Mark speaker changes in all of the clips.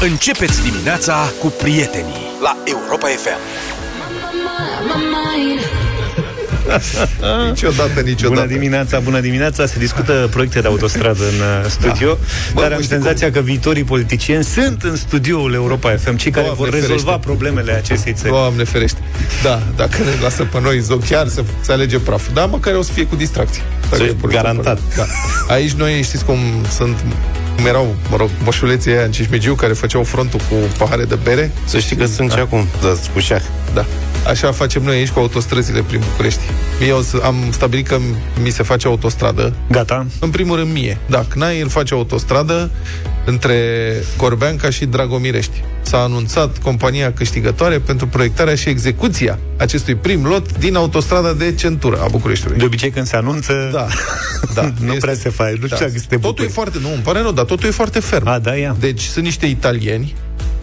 Speaker 1: Începeți dimineața cu prietenii la Europa FM.
Speaker 2: niciodată, niciodată.
Speaker 3: Bună dimineața, bună dimineața. Se discută proiecte de autostradă în uh, studio, da.
Speaker 2: Bă,
Speaker 3: dar
Speaker 2: mă,
Speaker 3: am
Speaker 2: știi
Speaker 3: senzația că viitorii politicieni sunt în studioul Europa FM, cei care
Speaker 2: Doamne
Speaker 3: vor rezolva
Speaker 2: ferește.
Speaker 3: problemele acestei țări.
Speaker 2: Doamne ferește. Da, dacă ne lasă pe noi zo, chiar să se alege praf. Da, măcar o să fie cu distracție. Dacă
Speaker 4: Să-
Speaker 2: e pur și
Speaker 4: garantat.
Speaker 2: simplu. Da. Aici noi știți cum sunt cum erau, mă rog, moșuleții aia în Cismigiu care făceau frontul cu pahare de bere.
Speaker 4: Să știi că sunt și acum, da, cu șah.
Speaker 2: Da. Așa facem noi aici cu autostrăzile prin București. Mie o să, am stabilit că mi se face autostradă.
Speaker 3: Gata?
Speaker 2: În primul rând mie. Da, CNAI îl face autostradă între Corbeanca și Dragomirești. S-a anunțat compania câștigătoare pentru proiectarea și execuția acestui prim lot din autostrada de centură a Bucureștiului.
Speaker 3: De obicei când se anunță,
Speaker 2: Da, da.
Speaker 3: nu
Speaker 2: Este-
Speaker 3: prea se face. Nu știu dacă să te
Speaker 2: Totul e
Speaker 3: bucuri.
Speaker 2: foarte, nu, îmi pare rău, dar totul e foarte ferm.
Speaker 3: A, da, ia.
Speaker 2: Deci sunt niște italieni,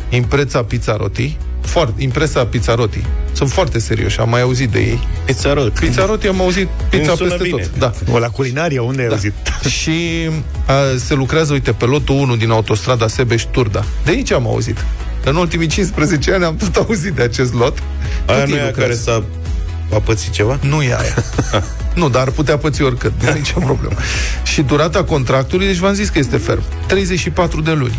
Speaker 2: Impreța Pizzarotti, foarte, Impresa Pizzarotti. Sunt foarte serioși, am mai auzit de ei.
Speaker 4: Pizzarot.
Speaker 2: Pizzarotti am auzit pizza
Speaker 4: Îmi sună
Speaker 2: peste
Speaker 4: bine.
Speaker 2: tot. Da.
Speaker 3: O la culinaria, unde ai
Speaker 2: Da.
Speaker 3: auzit?
Speaker 2: și a, se lucrează, uite, pe lotul 1 din autostrada Sebeș-Turda. De aici am auzit. În ultimii 15 ani am tot auzit de acest lot.
Speaker 4: Aia
Speaker 2: Tot
Speaker 4: nu
Speaker 2: ei
Speaker 4: e aia care
Speaker 2: lucrează.
Speaker 4: s-a a pățit ceva?
Speaker 2: Nu e aia. nu, dar ar putea păți oricât. Nu e nicio problemă. Și durata contractului, deci v-am zis că este ferm. 34 de luni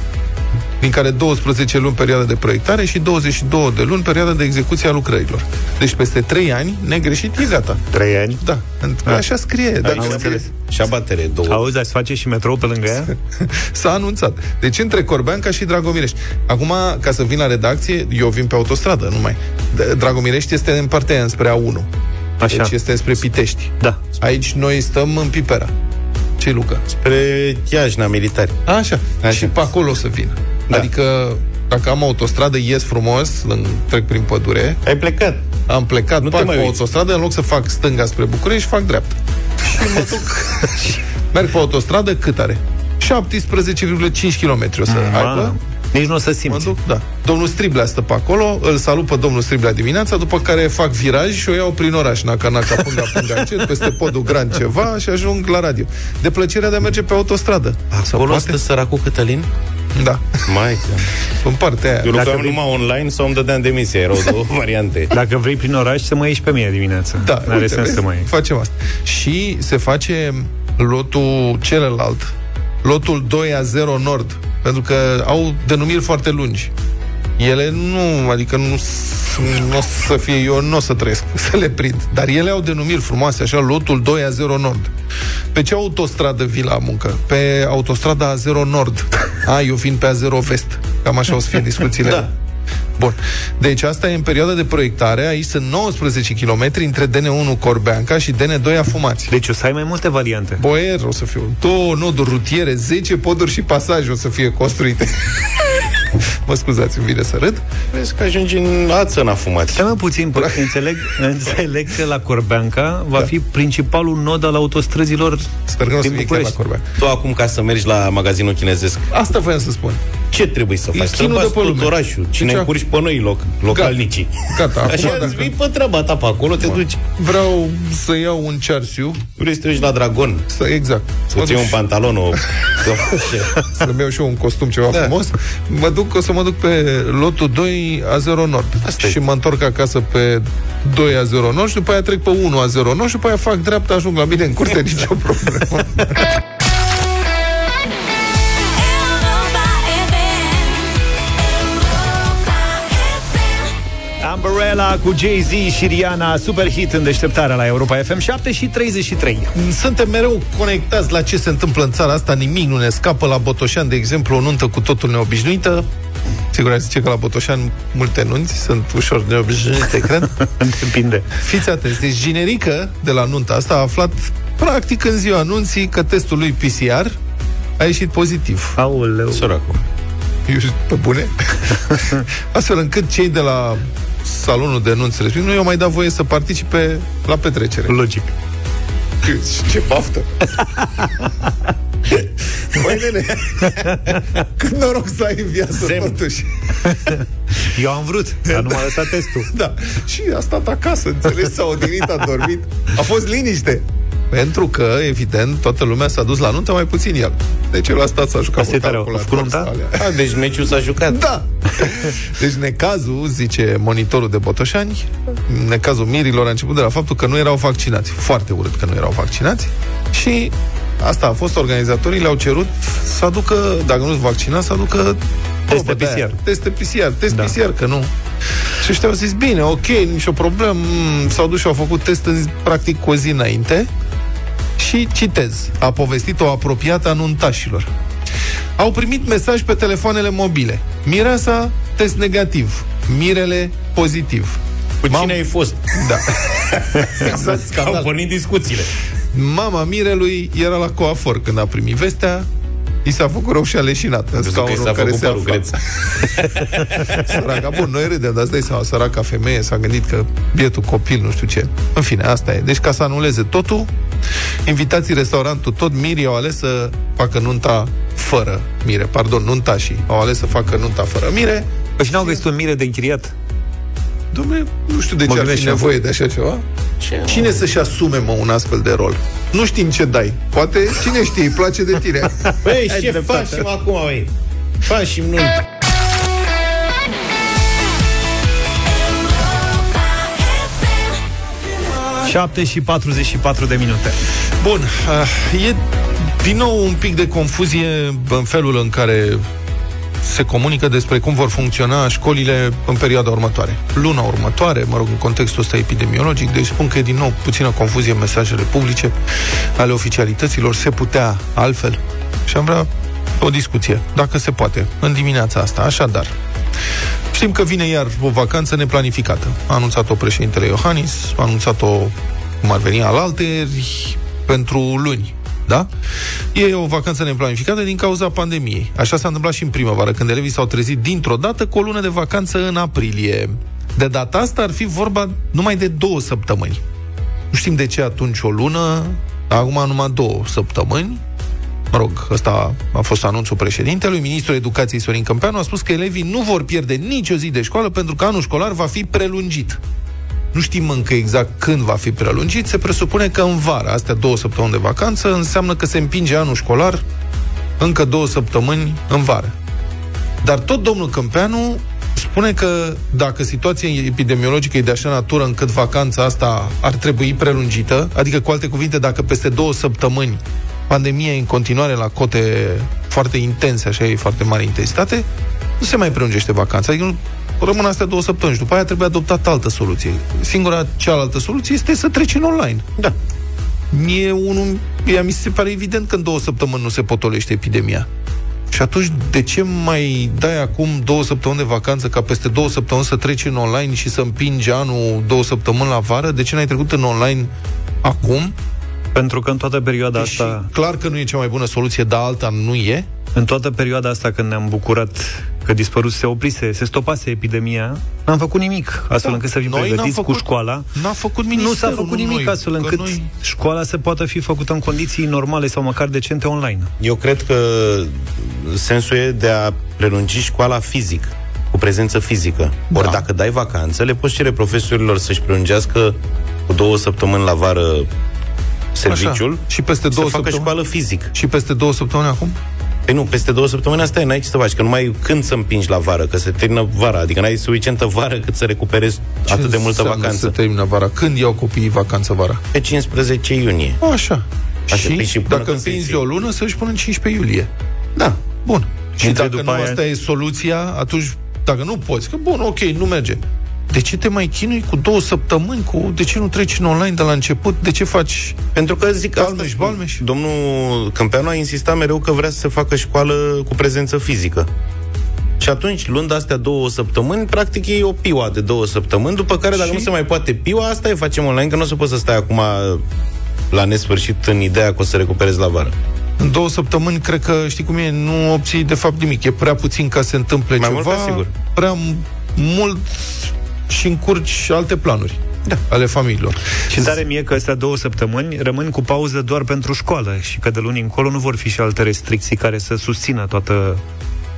Speaker 2: din care 12 luni perioada de proiectare și 22 de luni perioada de execuție a lucrărilor. Deci peste 3 ani, negreșit, e gata.
Speaker 3: Trei ani.
Speaker 2: Da, așa scrie. Da,
Speaker 4: Am înțeles. Și abatere două.
Speaker 3: Auzi, dar se face și metrou pe lângă ea?
Speaker 2: S-a anunțat. Deci între Corbeanca și Dragomirești. Acum, ca să vin la redacție, eu vin pe autostradă, numai. D- Dragomirești este în partea aia, înspre A1.
Speaker 3: Așa.
Speaker 2: Deci este spre Pitești.
Speaker 3: Da.
Speaker 2: Aici noi stăm în Pipera. Ce Luca?
Speaker 4: Spre Chiajna militari.
Speaker 2: Așa.
Speaker 4: Așa.
Speaker 2: Așa. Și pe acolo o să vin.
Speaker 4: Da.
Speaker 2: Adică, dacă am autostradă, ies frumos, în- trec prin pădure,
Speaker 4: Ai plecat.
Speaker 2: am plecat,
Speaker 4: Nu
Speaker 2: nu
Speaker 4: te
Speaker 2: parc
Speaker 4: mai
Speaker 2: pe
Speaker 4: uiți.
Speaker 2: autostradă, în loc să fac stânga spre București, fac dreapta. Și mă duc... Merg pe autostradă, cât are? 17,5 km o să aibă.
Speaker 3: Mamă, Nici nu o să
Speaker 2: Mă
Speaker 3: simți.
Speaker 2: duc, da. Domnul Striblea stă pe acolo, îl salut pe domnul Striblea dimineața, după care fac viraj și o iau prin oraș, naca, naca, punga, punga, încet, peste podul Grand ceva și ajung la radio. De plăcerea de a merge pe autostradă. Să
Speaker 4: Acolo
Speaker 2: poate?
Speaker 4: stă săracul Cătălin?
Speaker 2: Da,
Speaker 4: Mai.
Speaker 2: în partea aia.
Speaker 4: Eu
Speaker 3: Dacă
Speaker 4: lucram
Speaker 3: vrei-
Speaker 4: numai online sau îmi dădeam demisia. Erau două variante.
Speaker 3: Dacă vrei prin oraș, să mă ieși pe mine dimineața.
Speaker 2: Da,
Speaker 3: N-are
Speaker 2: uite,
Speaker 3: sens
Speaker 2: vezi?
Speaker 3: să mai
Speaker 2: Facem asta. Și se face lotul celălalt, lotul 2 a 0 Nord, pentru că au denumiri foarte lungi. Ele nu, adică nu, s- nu o să fie, eu nu o să trăiesc să le prind, dar ele au denumiri frumoase, așa, lotul 2 a 0 Nord. Pe ce autostradă vii la muncă? Pe autostrada A0 Nord. A, eu vin pe A0 Vest. Cam așa o să fie discuțiile.
Speaker 4: Da.
Speaker 2: Bun. Deci asta e în perioada de proiectare. Aici sunt 19 km între DN1 Corbeanca și DN2 Afumați.
Speaker 3: Deci o să ai mai multe variante.
Speaker 2: Boier o să fiu. Două noduri rutiere, 10 poduri și pasaje o să fie construite. mă scuzați, îmi vine să râd.
Speaker 4: Vezi că ajungi în ață în afumați.
Speaker 3: Stai mă puțin, p- înțeleg, înțeleg că la Corbeanca va
Speaker 2: Da.
Speaker 3: fi principalul nod al autostrăzilor
Speaker 2: Sper că nu o să
Speaker 3: din
Speaker 2: fie chiar la
Speaker 3: București.
Speaker 2: Corbeanca.
Speaker 4: Tu acum ca să mergi la magazinul chinezesc,
Speaker 2: Asta voiam să spun.
Speaker 4: Ce trebuie să
Speaker 2: E
Speaker 4: faci?
Speaker 2: chinul
Speaker 4: Străbați
Speaker 2: de pe
Speaker 4: tot
Speaker 2: lume.
Speaker 4: orașul. Cine
Speaker 2: Deci,
Speaker 4: încurci pe noi loc, localnicii.
Speaker 2: Gata, acum
Speaker 4: Așa
Speaker 2: dacă-
Speaker 4: îți vii pe treaba ta pe acolo, te duci.
Speaker 2: Vreau să iau un cearsiu.
Speaker 4: Vrei să te duci la Dragon,
Speaker 2: Să, exact. Mă
Speaker 4: să-ți iei
Speaker 2: duc
Speaker 4: un pantalon, o...
Speaker 2: să-mi iau și eu un costum ceva
Speaker 4: Da.
Speaker 2: frumos, mă duc, o să mă duc pe lotul 2 a 0 Nord.
Speaker 4: Asta
Speaker 2: și
Speaker 4: e.
Speaker 2: mă întorc acasă pe 2 a 0 Nord și după aia trec pe 1 a 0 Nord și după aia fac dreapta, ajung la mine în curte, nicio problemă.
Speaker 3: Umbrella cu Jay-Z și Rihanna, super hit în deșteptarea la Europa FM 7 și 33.
Speaker 2: Suntem mereu conectați la ce se întâmplă în țara asta, nimic nu ne scapă. La Botoșan, de exemplu, o nuntă cu totul neobișnuită. Sigur, aș zice că la Botoșan multe nunți sunt ușor neobișnuite, cred.
Speaker 3: Depinde.
Speaker 2: Fiți atenți, deci generică de la nunta asta a aflat practic în ziua anunții că testul lui PCR a ieșit pozitiv.
Speaker 3: Aoleu.
Speaker 4: Săracul.
Speaker 2: Eu zic, pe bune? Astfel încât cei de la salonul de nunți respectiv nu i-au mai dat voie să participe la petrecere.
Speaker 3: Logic.
Speaker 2: Ce baftă! Băi, nene, cât noroc să ai în viață,
Speaker 4: Semn.
Speaker 2: totuși.
Speaker 3: Eu am vrut, dar nu m-a lăsat testul.
Speaker 2: Da. Și a stat acasă, înțelegi, s-a odinit, a dormit. A fost liniște. Pentru că, evident, toată lumea s-a dus la nuntă, mai puțin el. Deci el a stat să a jucat
Speaker 3: Asta e tare,
Speaker 2: cu
Speaker 3: a făcut nunta?
Speaker 4: A, deci meciul s-a jucat.
Speaker 2: Da! Deci necazul, zice monitorul de Botoșani, necazul mirilor a început de la faptul că nu erau vaccinați. Foarte urât că nu erau vaccinați. Și asta a fost, organizatorii le-au cerut să aducă, dacă nu sunt vaccinați, să aducă
Speaker 3: Teste
Speaker 2: probă de aia.
Speaker 3: PCR.
Speaker 2: Teste PCR, test
Speaker 3: Da.
Speaker 2: PCR, că nu. Și ăștia au zis, bine, ok, nicio problemă, Mm, s-au dus și au făcut test în, practic cu o zi înainte și citez, a povestit o apropiată a nuntașilor. Au primit mesaj pe telefoanele mobile. Mireasa, test negativ. Mirele, pozitiv.
Speaker 4: Cu
Speaker 2: Mam-
Speaker 4: cine ai fost?
Speaker 2: Da. exact,
Speaker 4: Au
Speaker 2: scandal.
Speaker 4: pornit discuțiile.
Speaker 2: Mama Mirelui era la coafor când a primit vestea. I s-a făcut rău și a leșinat în
Speaker 4: Crezut că i
Speaker 2: scaunul
Speaker 4: s-a
Speaker 2: în care
Speaker 4: făcut
Speaker 2: se
Speaker 4: părul,
Speaker 2: afla.
Speaker 4: creț.
Speaker 2: Săraca, bun, noi râdem, dar îți dai seama, săraca femeie s-a gândit că bietul copil, nu știu ce. În fine, asta e. Deci ca să anuleze totul, invitații restaurantul tot mirii au ales să facă nunta fără mire. Pardon, nunta și au ales să facă nunta fără mire.
Speaker 3: Păi și n-au găsit un mire de închiriat?
Speaker 2: Dom'le, nu știu de
Speaker 3: Mă
Speaker 2: ce ar
Speaker 3: gândesc
Speaker 2: fi
Speaker 3: și eu.
Speaker 2: nevoie de așa ceva. Cine să-și asume, mă, un astfel de rol? Nu știm ce dai. Poate, cine știe, îi place de tine.
Speaker 4: Băi,
Speaker 3: Ai
Speaker 4: ce
Speaker 3: dreptate.
Speaker 4: facem acum, băi? Facem nuntă.
Speaker 3: 7 și 44 de minute.
Speaker 2: Bun, uh, e din nou un pic de confuzie în felul în care se comunică despre cum vor funcționa școlile în perioada următoare. Luna următoare, mă rog, în contextul ăsta epidemiologic, deci spun că e din nou puțină confuzie în mesajele publice ale oficialităților. Se putea altfel? Și am vrea o discuție, dacă se poate, în dimineața asta. Așadar, Știm că vine iar o vacanță neplanificată. A anunțat-o președintele Iohannis, a anunțat-o, cum ar veni, alalteri, pentru luni. Da? E o vacanță neplanificată din cauza pandemiei. Așa s-a întâmplat și în primăvară, când elevii s-au trezit dintr-o dată cu o lună de vacanță în aprilie. De data asta ar fi vorba numai de două săptămâni. Nu știm de ce atunci o lună, acum numai două săptămâni. Mă rog, ăsta a fost anunțul președintelui. Ministrul Educației Sorin Câmpeanu a spus că elevii nu vor pierde nicio zi de școală pentru că anul școlar va fi prelungit. Nu știm încă exact când va fi prelungit, se presupune că în vară, astea două săptămâni de vacanță, înseamnă că se împinge anul școlar încă două săptămâni în vară. Dar tot domnul Câmpeanu spune că dacă situația epidemiologică e de așa natură încât vacanța asta ar trebui prelungită, adică cu alte cuvinte, dacă peste două săptămâni pandemia e în continuare la cote foarte intense, așa e foarte mare intensitate, nu se mai prelungește vacanța. Adică nu, rămân astea două săptămâni și după aia trebuie adoptată altă soluție. Singura cealaltă soluție este să treci în online.
Speaker 4: Da.
Speaker 2: Mie unul, ea mi se pare evident că în două săptămâni nu se potolește epidemia. Și atunci, de ce mai dai acum două săptămâni de vacanță ca peste două săptămâni să treci în online și să împingi anul două săptămâni la vară? De ce n-ai trecut în online acum?
Speaker 3: Pentru că în toată perioada
Speaker 2: Și
Speaker 3: asta,
Speaker 2: clar că nu e cea mai bună soluție, dar alta nu e.
Speaker 3: în toată perioada asta când ne-am bucurat că dispăruse, se oprise, se stopase epidemia, n-am făcut nimic astfel
Speaker 2: Da.
Speaker 3: încât să fim
Speaker 2: Noi n-am
Speaker 3: pregătiți
Speaker 2: făcut-
Speaker 3: cu școala.
Speaker 2: N-a făcut
Speaker 3: Nu
Speaker 2: ministerul,
Speaker 3: s-a făcut nimic
Speaker 2: noi,
Speaker 3: astfel
Speaker 2: că
Speaker 3: încât
Speaker 2: Noi...
Speaker 3: școala să poată fi făcută în condiții normale sau măcar decente online.
Speaker 4: Eu cred că sensul e de a prelungi școala fizic, cu prezență fizică. Ori
Speaker 2: Da.
Speaker 4: dacă dai vacanță, le poți cere profesorilor să-și prelungească cu două săptămâni la vară serviciul
Speaker 2: Așa. Și peste două
Speaker 4: să facă
Speaker 2: săptămâni?
Speaker 4: școală fizic.
Speaker 2: Și peste două săptămâni acum?
Speaker 4: Păi nu, peste două săptămâni asta e, n-ai ce să faci, că nu mai ai când să împingi la vară, că se termină vara, adică n-ai suficientă vară cât să recuperezi
Speaker 2: Ce
Speaker 4: atât de multă
Speaker 2: înseamnă
Speaker 4: vacanță.
Speaker 2: să termină vara? Când iau copiii vacanță vara?
Speaker 4: Pe 15 iunie.
Speaker 2: Așa.
Speaker 4: Așa,
Speaker 2: și,
Speaker 4: păi și până
Speaker 2: dacă
Speaker 4: când se
Speaker 2: împinzi
Speaker 4: ție?
Speaker 2: o lună, să-și pună în 15 iulie.
Speaker 4: Da.
Speaker 2: Bun. Și
Speaker 3: Între
Speaker 2: dacă
Speaker 3: după
Speaker 2: nu
Speaker 3: aia-
Speaker 2: asta e soluția, atunci, dacă nu poți, că bun, ok, nu merge. De ce te mai chinui cu două săptămâni? Cu, de ce nu treci în online de la început? De ce faci...
Speaker 4: Pentru că zic
Speaker 2: Balmeș,
Speaker 4: asta,
Speaker 2: Balmeș.
Speaker 4: Domnul Câmpeanu a insistat mereu că vrea să se facă școală cu prezență fizică. Și atunci, luând astea două săptămâni, practic e o piua de două săptămâni, după care, dacă
Speaker 2: Și?
Speaker 4: nu se mai poate piua, asta e, facem online, că nu o să poți să stai acum la nesfârșit în ideea că o să recuperezi la vară.
Speaker 2: În două săptămâni, cred că, știi cum e, nu obții de fapt nimic. E prea puțin ca să se întâmple
Speaker 4: Mai
Speaker 2: ceva.
Speaker 4: mult ca sigur.
Speaker 2: Prea m- mult și încurci alte planuri da. ale familiilor.
Speaker 3: Și tare mie că astea două săptămâni rămân cu pauză doar pentru școală și că de luni încolo nu vor fi și alte restricții care să susțină toată...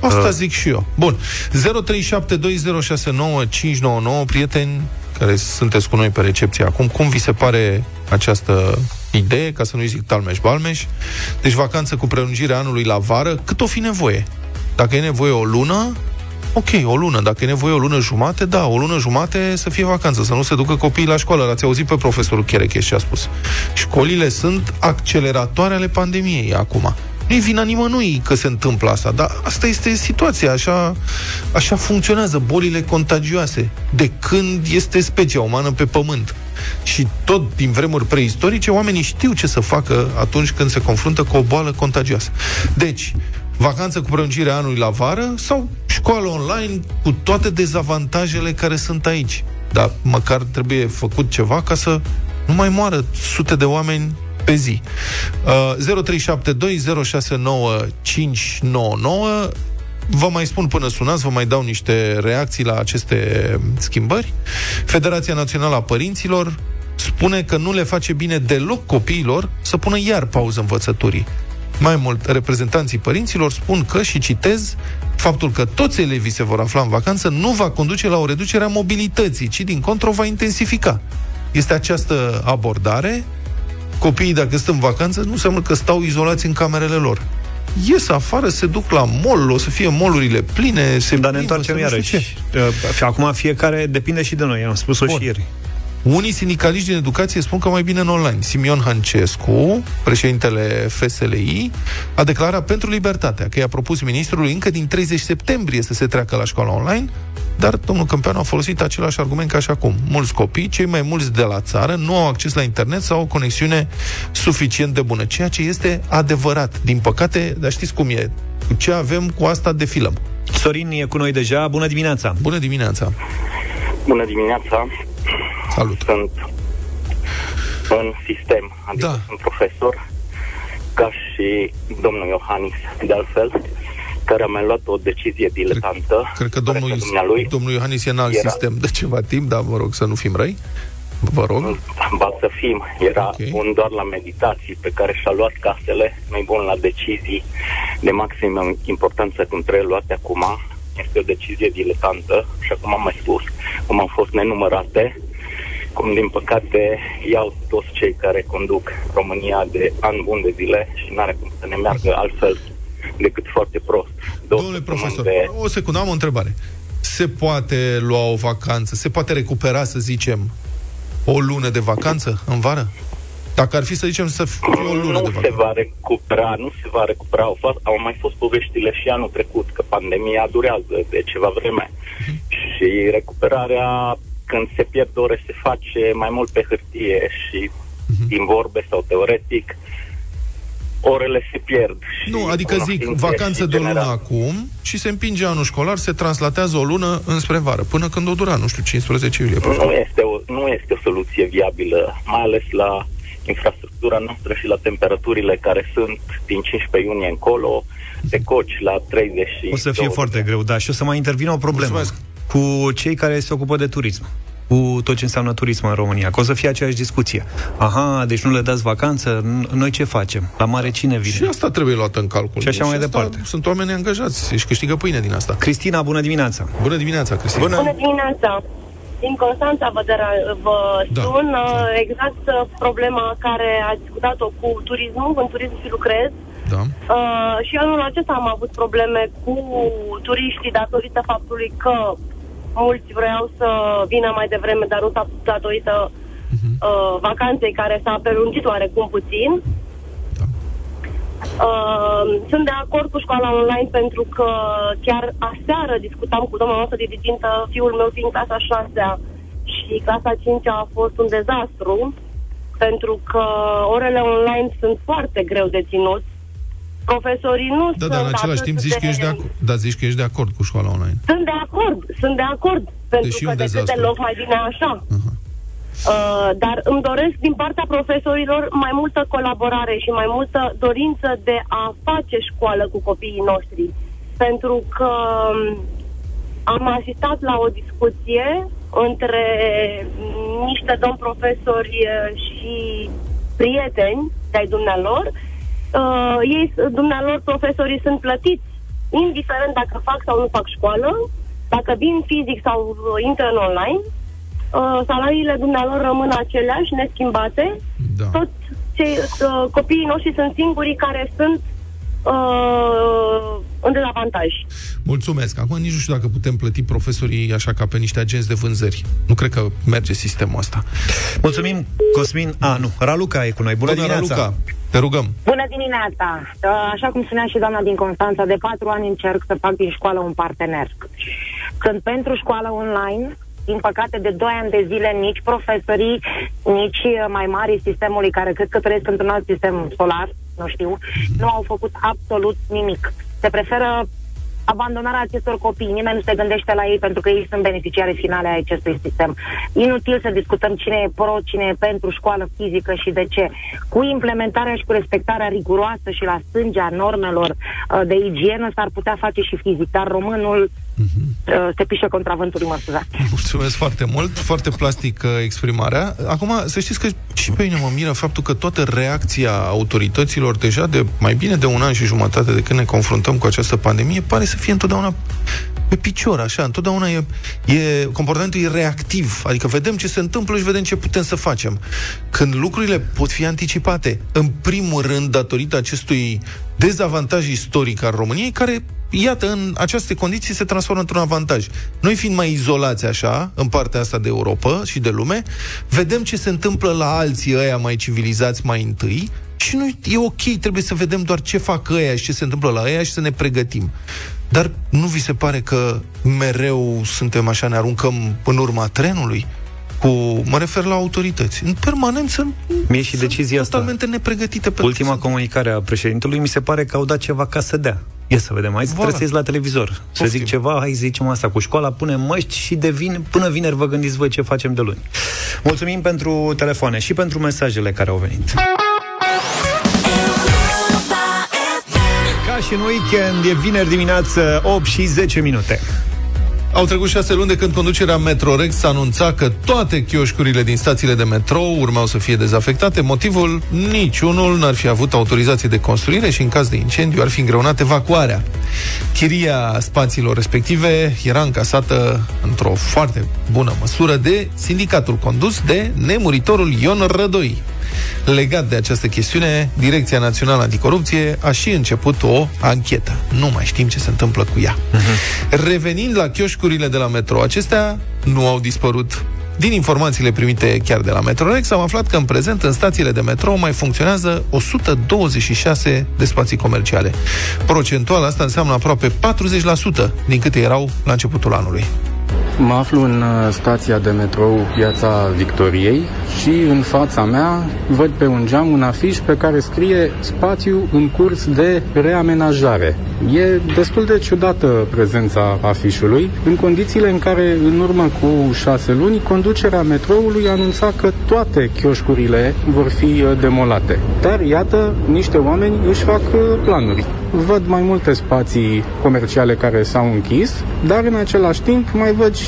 Speaker 2: Asta
Speaker 3: Uh.
Speaker 2: zic și eu. Bun. 0372069599 prieteni care sunteți cu noi pe recepție acum, cum vi se pare această idee, ca să nu-i zic talmeș-balmeș. Deci vacanță cu prelungirea anului la vară, cât o fi nevoie. Dacă e nevoie o lună, ok, o lună. Dacă e nevoie o lună jumate, da, o lună jumate să fie vacanță, să nu se ducă copiii la școală. L-ați auzit pe profesorul Cherecheș ce a spus. Școlile sunt acceleratoare ale pandemiei acum. Nu-i vina nimănui că se întâmplă asta, dar asta este situația, așa, așa funcționează bolile contagioase, de când este specia umană pe pământ. Și tot din vremuri preistorice, oamenii știu ce să facă atunci când se confruntă cu o boală contagioasă. Deci, vacanță cu prelungirea anului la vară sau școală online cu toate dezavantajele care sunt aici. Dar măcar trebuie făcut ceva ca să nu mai moară sute de oameni pe zi. Uh, 0372069599 Vă mai spun până sunați, vă mai dau niște reacții la aceste schimbări. Federația Națională a Părinților spune că nu le face bine deloc copiilor să pună iar pauză învățăturii. Mai mult, reprezentanții părinților spun că, și citez, faptul că toți elevii se vor afla în vacanță nu va conduce la o reducere a mobilității, ci din contră o va intensifica. Este această abordare. Copiii, dacă sunt în vacanță, nu înseamnă că stau izolați în camerele lor. Ies afară, se duc la mall, o să fie molurile pline, se
Speaker 3: Dar ne
Speaker 2: plimbă,
Speaker 3: întoarcem
Speaker 2: se nu știu
Speaker 3: iarăși.
Speaker 2: ce.
Speaker 3: Uh, Acum fiecare depinde și de noi, am spus-o
Speaker 2: Bun.
Speaker 3: și ieri.
Speaker 2: Unii sindicaliști din educație spun că mai bine în online. Simion Hancescu, președintele FSLI, a declarat pentru libertatea că i-a propus ministrului încă din 30 septembrie să se treacă la școala online, dar domnul Câmpeanu a folosit același argument ca și acum. Mulți copii, cei mai mulți de la țară, nu au acces la internet sau o conexiune suficient de bună, ceea ce este adevărat. Din păcate, dar știți cum e, cu ce avem, cu asta defilăm.
Speaker 3: Sorin e cu noi deja. Bună dimineața!
Speaker 2: Bună dimineața!
Speaker 5: Bună dimineața,
Speaker 2: Salut!
Speaker 5: sunt în sistem, adică
Speaker 2: Da.
Speaker 5: sunt profesor, ca și domnul Iohannis, de altfel, care a mai luat o decizie diletantă.
Speaker 2: Cred că
Speaker 5: care
Speaker 2: domnul,
Speaker 5: pe dumnealui
Speaker 2: domnul Iohannis e în alt
Speaker 5: era-
Speaker 2: sistem de ceva timp, dar mă rog să nu fim răi. Vă rog.
Speaker 5: Ba să fim, era
Speaker 2: Ok.
Speaker 5: okay. bun doar la meditații pe care și-a luat casele, nu bun la decizii de maximă importanță cum trebuie luate acum. Este o decizie diletantă și acum am mai spus, cum au fost nenumărate, cum din păcate iau toți cei care conduc România de ani bun de zile și nu are cum să ne meargă altfel decât foarte prost. Două
Speaker 2: Domnule
Speaker 5: săptămâni
Speaker 2: profesor,
Speaker 5: de-
Speaker 2: o secundă, am o întrebare. Se poate lua o vacanță, se poate recupera, să zicem, o lună de vacanță în vară? Dacă ar fi, să zicem, să fie o lună
Speaker 5: nu
Speaker 2: de
Speaker 5: se
Speaker 2: vacanță.
Speaker 5: va recupera, nu se va recupera. Au, fost, au mai fost poveștile și anul trecut că pandemia durează de ceva vreme
Speaker 2: Mhm.
Speaker 5: și recuperarea când se pierd ore se face mai mult pe hârtie și
Speaker 2: Mhm.
Speaker 5: din vorbe sau teoretic orele se pierd. Și
Speaker 2: Nu, adică zic,
Speaker 5: cunoștințe
Speaker 2: vacanță
Speaker 5: și
Speaker 2: de o lună
Speaker 5: general-
Speaker 2: acum și se împinge anul școlar, se translatează o lună înspre vară, până când o dura, nu știu, 15 iulie. poate.
Speaker 5: Nu este, o, nu este o soluție viabilă, mai ales la infrastructura noastră și la temperaturile care sunt din 15 iunie încolo, te coci la 30 și
Speaker 3: O să fie
Speaker 5: 20
Speaker 3: foarte greu, da, și o să mai intervină o problemă
Speaker 2: Mulțumesc.
Speaker 3: cu cei care se ocupă de turism cu tot ce înseamnă turism în România, că o să fie aceeași discuție. Aha, deci nu le dați vacanță? N- Noi ce facem? La mare cine vine?
Speaker 2: Și asta trebuie luat în calcul.
Speaker 3: Și așa mai
Speaker 2: asta
Speaker 3: departe.
Speaker 2: Sunt oameni angajați, își câștigă pâine din asta.
Speaker 3: Cristina, bună dimineața!
Speaker 2: Bună dimineața, Cristina.
Speaker 4: Bună.
Speaker 6: Bună dimineața! Din Constanța vă, dera- vă
Speaker 2: Da.
Speaker 6: sun uh, exact uh, problema care ați discutat-o cu turismul, în turism și lucrez.
Speaker 2: Da.
Speaker 6: Uh, și anul acesta am avut probleme cu turiștii datorită faptului că mulți vreau să vină mai devreme, dar nu s-a putut datorită uh, vacanței care s-a prelungit oarecum puțin.
Speaker 2: Da.
Speaker 6: Uh, sunt de acord cu școala online pentru că chiar aseară discutam cu doamna noastră dirigintă, fiul meu fiind clasa 6 și clasa 5 a fost un dezastru pentru că orele online sunt foarte greu de ținut. Profesorii nu
Speaker 2: Da,
Speaker 6: sunt
Speaker 2: dar în același
Speaker 6: atât
Speaker 2: timp zici că ești de acord. Da, zici că ești de acord cu școala online.
Speaker 6: Sunt de acord, sunt de acord. Pentru
Speaker 2: Deși
Speaker 6: că
Speaker 2: un
Speaker 6: decât
Speaker 2: dezastru.
Speaker 6: deloc mai bine așa.
Speaker 2: Aha.
Speaker 6: Uh, dar îmi doresc din partea profesorilor mai multă colaborare și mai multă dorință de a face școală cu copiii noștri. Pentru că um, am asistat la o discuție între niște domni profesori uh, și prieteni de-ai dumnealor. Uh, ei, dumnealor, profesorii sunt plătiți, indiferent dacă fac sau nu fac școală, dacă vin fizic sau uh, intră în online, uh, salariile dumnealor rămân aceleași, neschimbate,
Speaker 2: Da.
Speaker 6: tot cei, uh, copiii noștri sunt singurii care sunt uh, în dezavantaj.
Speaker 2: Mulțumesc. Acum nici nu știu dacă putem plăti profesorii așa ca pe niște agenți de vânzări. Nu cred că merge sistemul ăsta.
Speaker 3: Mulțumim, Cosmin. A, nu, Raluca e cu noi. Bună
Speaker 2: Doamna
Speaker 3: dimineața!
Speaker 2: Raluca, te rugăm.
Speaker 7: Bună dimineața! Uh, Așa cum spunea și doamna din Constanța, de patru ani încerc să fac din școală un partener. Sunt pentru școală online, din păcate de 2 ani de zile nici profesorii, nici uh, mai mari sistemului care cred că trăiesc într-un alt sistem solar, nu știu, nu au făcut absolut nimic. Se preferă abandonarea acestor copii. Nimeni nu se gândește la ei pentru că ei sunt beneficiare finale ai acestui sistem. Inutil să discutăm cine e pro, cine e pentru școală fizică și de ce. Cu implementarea și cu respectarea riguroasă și la stângea normelor uh, de igienă s-ar putea face și fizic, dar românul uh, se pișe contra vântului, mă scuzați.
Speaker 2: Mulțumesc foarte mult, foarte plastic uh, exprimarea. Acum, să știți că și pe mine mă miră faptul că toată reacția autorităților deja de mai bine de un an și jumătate de când ne confruntăm cu această pandemie pare să fie întotdeauna pe picior, așa, întotdeauna e, e, comportamentul e reactiv, adică vedem ce se întâmplă și vedem ce putem să facem. Când lucrurile pot fi anticipate, în primul rând, datorită acestui dezavantaj istoric al României, care, iată, în aceste condiții se transformă într-un avantaj. Noi fiind mai izolați așa, în partea asta de Europa și de lume, vedem ce se întâmplă la alții ăia mai civilizați mai întâi și nu e ok, trebuie să vedem doar ce fac ăia și ce se întâmplă la ăia și să ne pregătim. Dar nu vi se pare că mereu suntem așa, ne aruncăm în urma trenului? Cu, mă refer la autorități. În permanență
Speaker 3: Mie și
Speaker 2: sunt
Speaker 3: decizia asta.
Speaker 2: totalmente nepregătite pentru
Speaker 3: Ultima
Speaker 2: să-
Speaker 3: comunicare a președintelui mi se pare că au dat ceva ca să dea. Ia să vedem, hai să
Speaker 2: Voilà.
Speaker 3: trebuie să ies la televizor. Să
Speaker 2: Poftim.
Speaker 3: zic ceva, hai să zicem asta cu școala, punem măști și de vin, până vineri vă gândiți voi ce facem de luni. Mulțumim pentru telefoane și pentru mesajele care au venit.
Speaker 8: Europa FM.
Speaker 3: Ca și în weekend, e vineri dimineață, 8 și 10 minute.
Speaker 2: Au trecut șase luni de când conducerea Metrorex anunța că toate chioșcurile din stațiile de metrou urmau să fie dezafectate. Motivul? Niciunul n-ar fi avut autorizație de construire și în caz de incendiu ar fi îngreunat evacuarea. Chiria spațiilor respective era încasată într-o foarte bună măsură de sindicatul condus de nemuritorul Ion Rădoi. Legat de această chestiune, Direcția Națională Anticorupție a și început o anchetă. Nu mai știm ce se întâmplă cu ea. Revenind la chioșcurile de la metro, acestea nu au dispărut. Din informațiile primite chiar de la Metrorex, am aflat că în prezent în stațiile de metrou mai funcționează 126 de spații comerciale. Procentual asta înseamnă aproape 40% din câte erau la începutul anului.
Speaker 9: Mă aflu în uh, stația de metrou Piața Victoriei și în fața mea văd pe un geam un afiș pe care scrie spațiu în curs de reamenajare. E destul de ciudată prezența afișului, în condițiile în care în urmă cu șase luni conducerea metroului anunța că toate chioșcurile vor fi uh, demolate. Dar iată, niște oameni își fac uh, planuri. Văd mai multe spații comerciale care s-au închis, dar în același timp mai văd și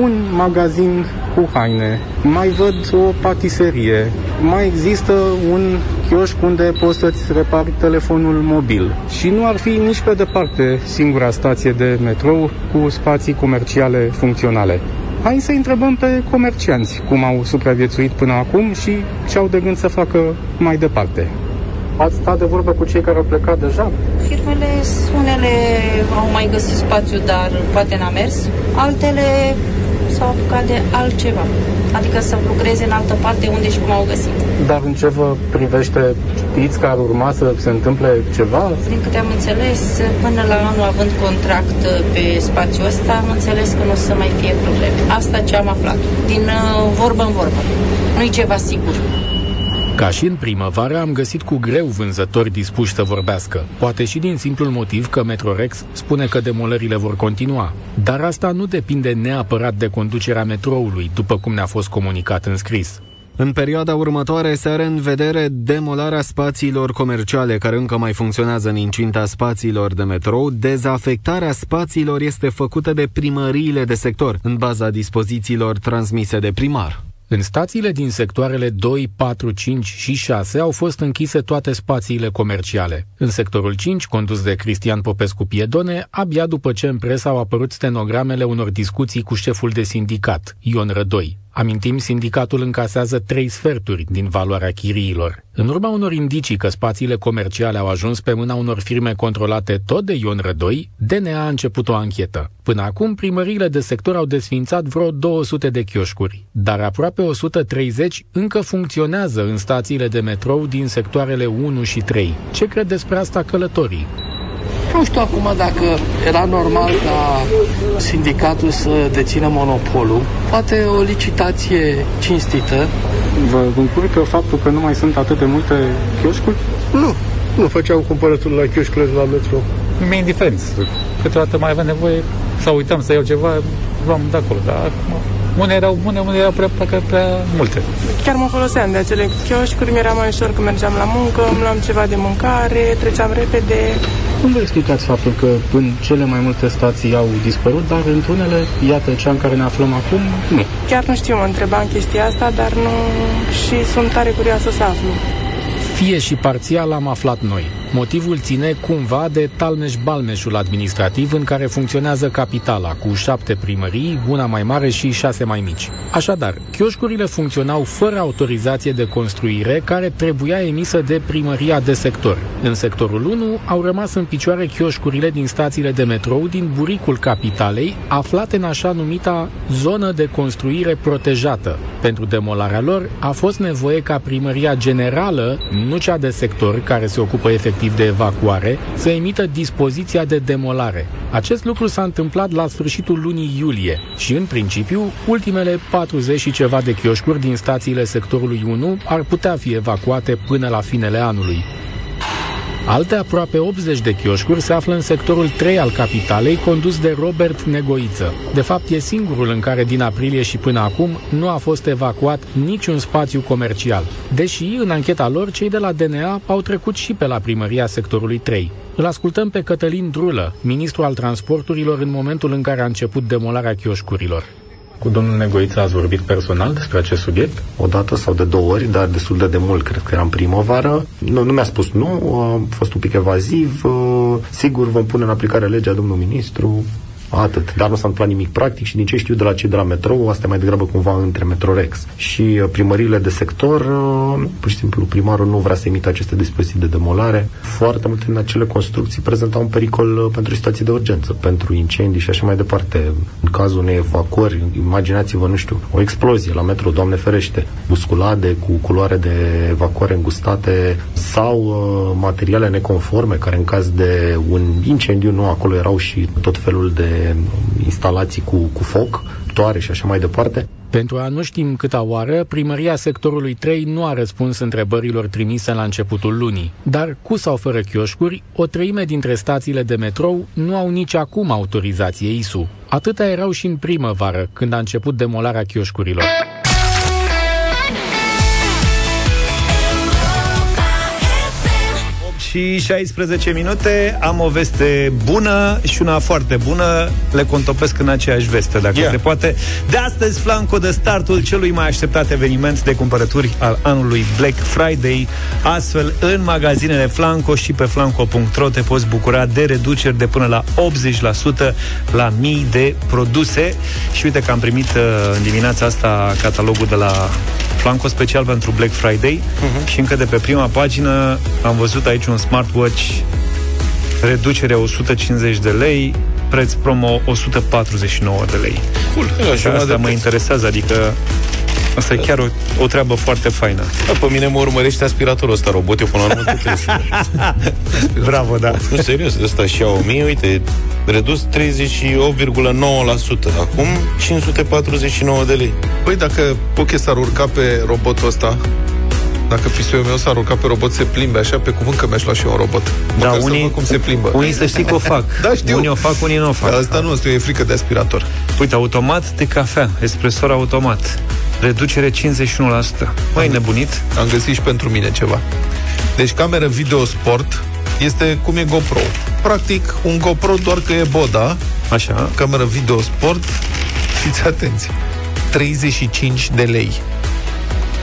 Speaker 9: un magazin cu haine, mai văd o patiserie, mai există un chioșc unde poți să-ți repari telefonul mobil. Și nu ar fi nici pe departe singura stație de metrou cu spații comerciale funcționale. Hai să întrebăm pe comercianți cum au supraviețuit până acum și ce au de gând să facă mai departe. Ați stat de vorbă cu cei care au plecat deja?
Speaker 10: Firmele, unele au mai găsit spațiu, dar poate n-a mers. Altele s-au apucat de altceva. Adică să lucreze în altă parte unde și cum au găsit.
Speaker 9: Dar în ce vă privește, știți că ar urma să se întâmple ceva?
Speaker 10: Din câte am înțeles, până la anul având contract pe spațiul ăsta, am înțeles că nu o să mai fie probleme. Asta ce am aflat. Din uh, vorbă în vorbă. Nu-i ceva sigur.
Speaker 11: Ca și în primăvară, am găsit cu greu vânzători dispuși să vorbească, poate și din simplul motiv că Metrorex spune că demolările vor continua. Dar asta nu depinde neapărat de conducerea metroului, după cum ne-a fost comunicat în scris.
Speaker 12: În perioada următoare se are în vedere demolarea spațiilor comerciale care încă mai funcționează în incinta spațiilor de metrou. Dezafectarea spațiilor este făcută de primăriile de sector, în baza dispozițiilor transmise de primar.
Speaker 11: În stațiile din sectoarele 2, 4, 5 și 6 au fost închise toate spațiile comerciale. În sectorul 5, condus de Cristian Popescu Piedone, abia după ce în presă au apărut stenogramele unor discuții cu șeful de sindicat, Ion Rădoi. Amintim, sindicatul încasează trei sferturi din valoarea chiriilor. În urma unor indicii că spațiile comerciale au ajuns pe mâna unor firme controlate tot de Ion Rădoi, DNA a început o anchetă. Până acum, primăriile de sector au desfințat vreo 200 de chioșcuri, dar aproape 130 încă funcționează în stațiile de metrou din sectoarele 1 și 3. Ce cred despre asta călătorii?
Speaker 13: Nu știu acum dacă era normal ca sindicatul să dețină monopolul. Poate o licitație cinstită.
Speaker 9: Vă încurcă faptul că nu mai sunt atât de multe chioșcuri?
Speaker 14: Nu, nu făceam cumpărături la chioșcurile de la metro.
Speaker 15: Mi-e indiferent. Câteodată mai avem nevoie sau uităm să iau ceva, luăm de acolo. Dar acum, unele erau bune, unele erau prea, prea, prea multe.
Speaker 16: Chiar mă foloseam de acele chioșcuri, mi-era mai ușor când mergeam la muncă, îmi luam ceva de mâncare, treceam repede.
Speaker 9: Cum vă explicați faptul că în cele mai multe stații au dispărut, dar într-unele, iată, cea în care ne aflăm acum, nu?
Speaker 16: Chiar nu știu, mă întrebam chestia asta, dar nu... și sunt tare curioasă să aflu.
Speaker 11: Fie și parțial am aflat noi. Motivul ține cumva de talmeș-balmeșul administrativ în care funcționează capitala, cu șapte primării, una mai mare și șase mai mici. Așadar, chioșcurile funcționau fără autorizație de construire care trebuia emisă de primăria de sector. În sectorul 1 au rămas în picioare chioșcurile din stațiile de metrou din buricul capitalei, aflate în așa numita zonă de construire protejată. Pentru demolarea lor a fost nevoie ca primăria generală, nu cea de sector care se ocupă efectiv de evacuare, să emită dispoziția de demolare. Acest lucru s-a întâmplat la sfârșitul lunii iulie și, în principiu, ultimele 40 și ceva de chioșcuri din stațiile sectorului 1 ar putea fi evacuate până la finele anului. Alte aproape 80 de chioșcuri se află în sectorul 3 al capitalei, condus de Robert Negoiță. De fapt, e singurul în care din aprilie și până acum nu a fost evacuat niciun spațiu comercial. Deși, în ancheta lor, cei de la DNA au trecut și pe la primăria sectorului 3. Îl ascultăm pe Cătălin Drulă, ministru al transporturilor în momentul în care a început demolarea chioșcurilor.
Speaker 9: Cu domnul Negoiță ați vorbit personal despre acest subiect?
Speaker 17: O dată sau de două ori, dar destul de demult, cred că era în primăvară. Nu, nu mi-a spus nu, a fost un pic evaziv. Sigur, vom pune în aplicare legea, domnul ministru, Atât. Dar nu s-a întâmplat nimic practic și din ce știu de la cei de la metrou, asta e mai degrabă cumva între Metrorex și uh, primările de sector, uh, pur și simplu primarul nu vrea să emită aceste dispoziții de demolare. Foarte multe din acele construcții prezentau un pericol uh, pentru situații de urgență, pentru incendii și așa mai departe. În cazul unei evacuări, imaginați-vă, nu știu, o explozie la metro, Doamne ferește, busculade cu culoare de evacuare îngustate sau uh, materiale neconforme care în caz de un incendiu, nu, acolo erau și tot felul de instalații cu, cu foc, toare și așa mai departe.
Speaker 11: Pentru a nu știm câta oară, primăria sectorului 3 nu a răspuns întrebărilor trimise la începutul lunii. Dar, cu sau fără chioșcuri, o treime dintre stațiile de metrou nu au nici acum autorizație ISU. Atâta erau și în primăvară, când a început demolarea chioșcurilor.
Speaker 3: Și 16 minute. Am o veste bună și una foarte bună. Le contopesc în aceeași veste, dacă yeah. se poate. De astăzi, Flanco de startul celui mai așteptat eveniment de cumpărături al anului Black Friday. Astfel, în magazinele Flanco și pe flanco.ro te poți bucura de reduceri de până la 80% la mii de produse. Și uite că am primit uh, în dimineața asta catalogul de la Flanco special pentru Black Friday. Uh-huh. și încă de pe prima pagină am văzut aici un smartwatch reducere 150 de lei, preț promo 149 de lei.
Speaker 2: Cool.
Speaker 3: Așa, asta mă interesează, adică Asta e chiar o, o treabă foarte faină.
Speaker 4: Da, pe mine mă urmărește aspiratorul ăsta robot, eu până la urmă
Speaker 3: Bravo, da.
Speaker 4: Nu, serios, ăsta și 1000, uite, redus 38,9%. Acum 549 de lei.
Speaker 2: Păi dacă Poche s-ar urca pe robotul ăsta, dacă pisoiul meu s-ar urca pe robot, se plimbe așa, pe cuvânt că mi-aș lua și eu un robot.
Speaker 3: Da,
Speaker 2: Măcar să
Speaker 3: unii,
Speaker 2: văd cum se plimbă.
Speaker 3: unii să știi că o fac.
Speaker 2: da, știu.
Speaker 3: Unii o fac, unii nu o fac.
Speaker 2: Dar asta nu, asta e frică de aspirator.
Speaker 3: Uite, automat de cafea, espresor automat. Reducere 51%. Mai nebunit?
Speaker 2: Am găsit și pentru mine ceva. Deci cameră video sport este cum e GoPro. Practic, un GoPro doar că e boda.
Speaker 3: Așa.
Speaker 2: Cameră video sport. Fiți atenți. 35 de lei.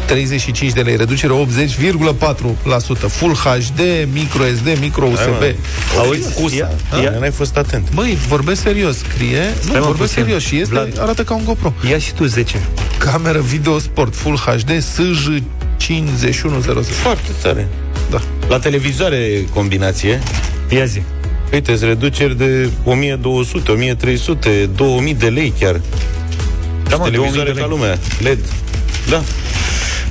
Speaker 2: 35 de lei, reducere 80,4%. Full HD, micro SD, micro USB.
Speaker 4: Auzi, Cusa. N-ai fost atent.
Speaker 2: Băi, vorbesc serios, scrie.
Speaker 3: Stai,
Speaker 2: nu,
Speaker 3: mă,
Speaker 2: vorbesc
Speaker 3: puțin.
Speaker 2: serios și este,
Speaker 3: Vlad.
Speaker 2: arată ca un GoPro.
Speaker 3: Ia și tu 10.
Speaker 2: Cameră video sport Full HD SJ 5100.
Speaker 4: Foarte tare.
Speaker 2: Da.
Speaker 4: La televizoare combinație.
Speaker 3: Ia zi.
Speaker 4: Uite, sunt reduceri de 1200, 1300, 2000 de lei chiar.
Speaker 3: Da, mă, 2000
Speaker 4: televizoare
Speaker 3: de
Speaker 4: ca
Speaker 3: lei.
Speaker 4: lumea. LED. Da.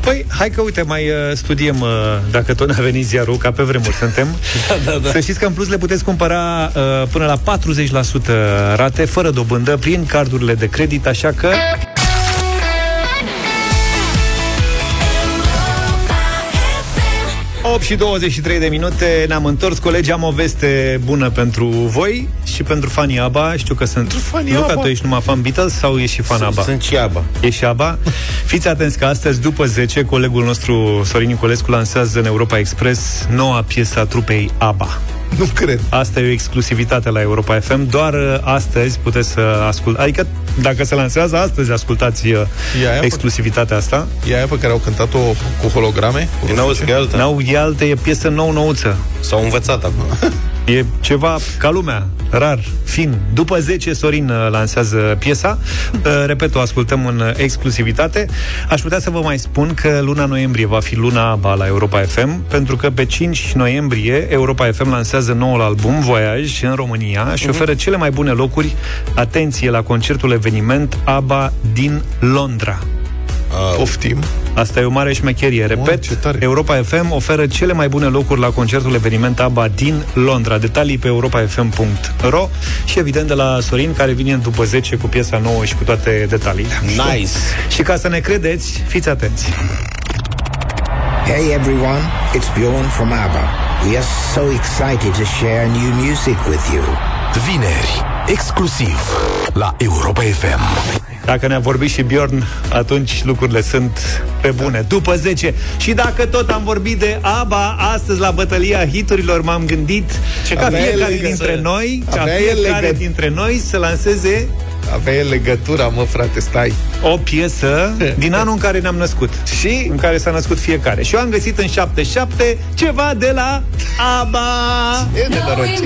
Speaker 3: Păi, hai că uite, mai uh, studiem uh, dacă tot n-a venit ziarul, ca pe vremuri suntem.
Speaker 4: da, da, da.
Speaker 3: Să știți că în plus le puteți cumpăra uh, până la 40% rate, fără dobândă, prin cardurile de credit, așa că... ...8 și 23 de minute Ne-am întors, colegi, am o veste bună pentru voi Și pentru fanii ABBA Știu că sunt...
Speaker 4: fanii
Speaker 3: Nu că
Speaker 4: ABBA.
Speaker 3: tu ești numai fan Beatles Sau ești și fan ABBA?
Speaker 4: Sunt și ABBA.
Speaker 3: E și ABBA. Fiți atenți că astăzi, după 10, colegul nostru Sorin Niculescu lansează în Europa Express noua piesă a trupei ABBA.
Speaker 2: Nu cred.
Speaker 3: Asta e o exclusivitate la Europa FM. Doar uh, astăzi puteți să ascultați. Adică, dacă se lansează astăzi, ascultați uh,
Speaker 2: E aia pe-
Speaker 3: exclusivitatea asta.
Speaker 2: E aia pe care au cântat-o cu holograme? Cu
Speaker 4: N-auzi că e alta.
Speaker 3: N-au e alte, e piesă nou-nouță.
Speaker 4: S-au învățat acum.
Speaker 3: E ceva ca lumea, rar, fin. După 10, Sorin uh, lansează piesa. Uh, Repet, o ascultăm în uh, exclusivitate. Aș putea să vă mai spun că luna noiembrie va fi luna ABBA la Europa FM, pentru că pe 5 noiembrie Europa FM lansează noul album Voyage în România și oferă cele mai bune locuri, atenție, la concertul eveniment ABBA din Londra.
Speaker 2: Poftim.
Speaker 3: Asta e o mare șmecherie. Repet, Europa FM oferă cele mai bune locuri la concertul eveniment ABBA din Londra. Detalii pe europafm.ro și evident de la Sorin, care vine după 10 cu piesa nouă și cu toate detaliile.
Speaker 4: Nice.
Speaker 3: Și ca să ne credeți, fiți atenți.
Speaker 18: Hey everyone, it's Bjorn from ABBA. We are so excited to share new music with you.
Speaker 1: Vineri, exclusiv la Europa FM.
Speaker 3: Dacă ne-a vorbit și Bjorn, atunci lucrurile sunt pe bune. După 10. Și dacă tot am vorbit de ABBA, astăzi la bătălia hiturilor m-am gândit
Speaker 2: Ce
Speaker 3: ca
Speaker 2: avea
Speaker 3: fiecare
Speaker 2: el
Speaker 3: dintre
Speaker 2: legătură.
Speaker 3: noi, ca
Speaker 2: Avea el
Speaker 3: fiecare
Speaker 2: legătură.
Speaker 3: dintre noi să lanseze
Speaker 2: Avea el legătura, mă, frate, stai.
Speaker 3: o piesă din anul în care ne-am născut și în care s-a născut fiecare. Și eu am găsit în 77 ceva de la ABBA.
Speaker 2: E de norocit.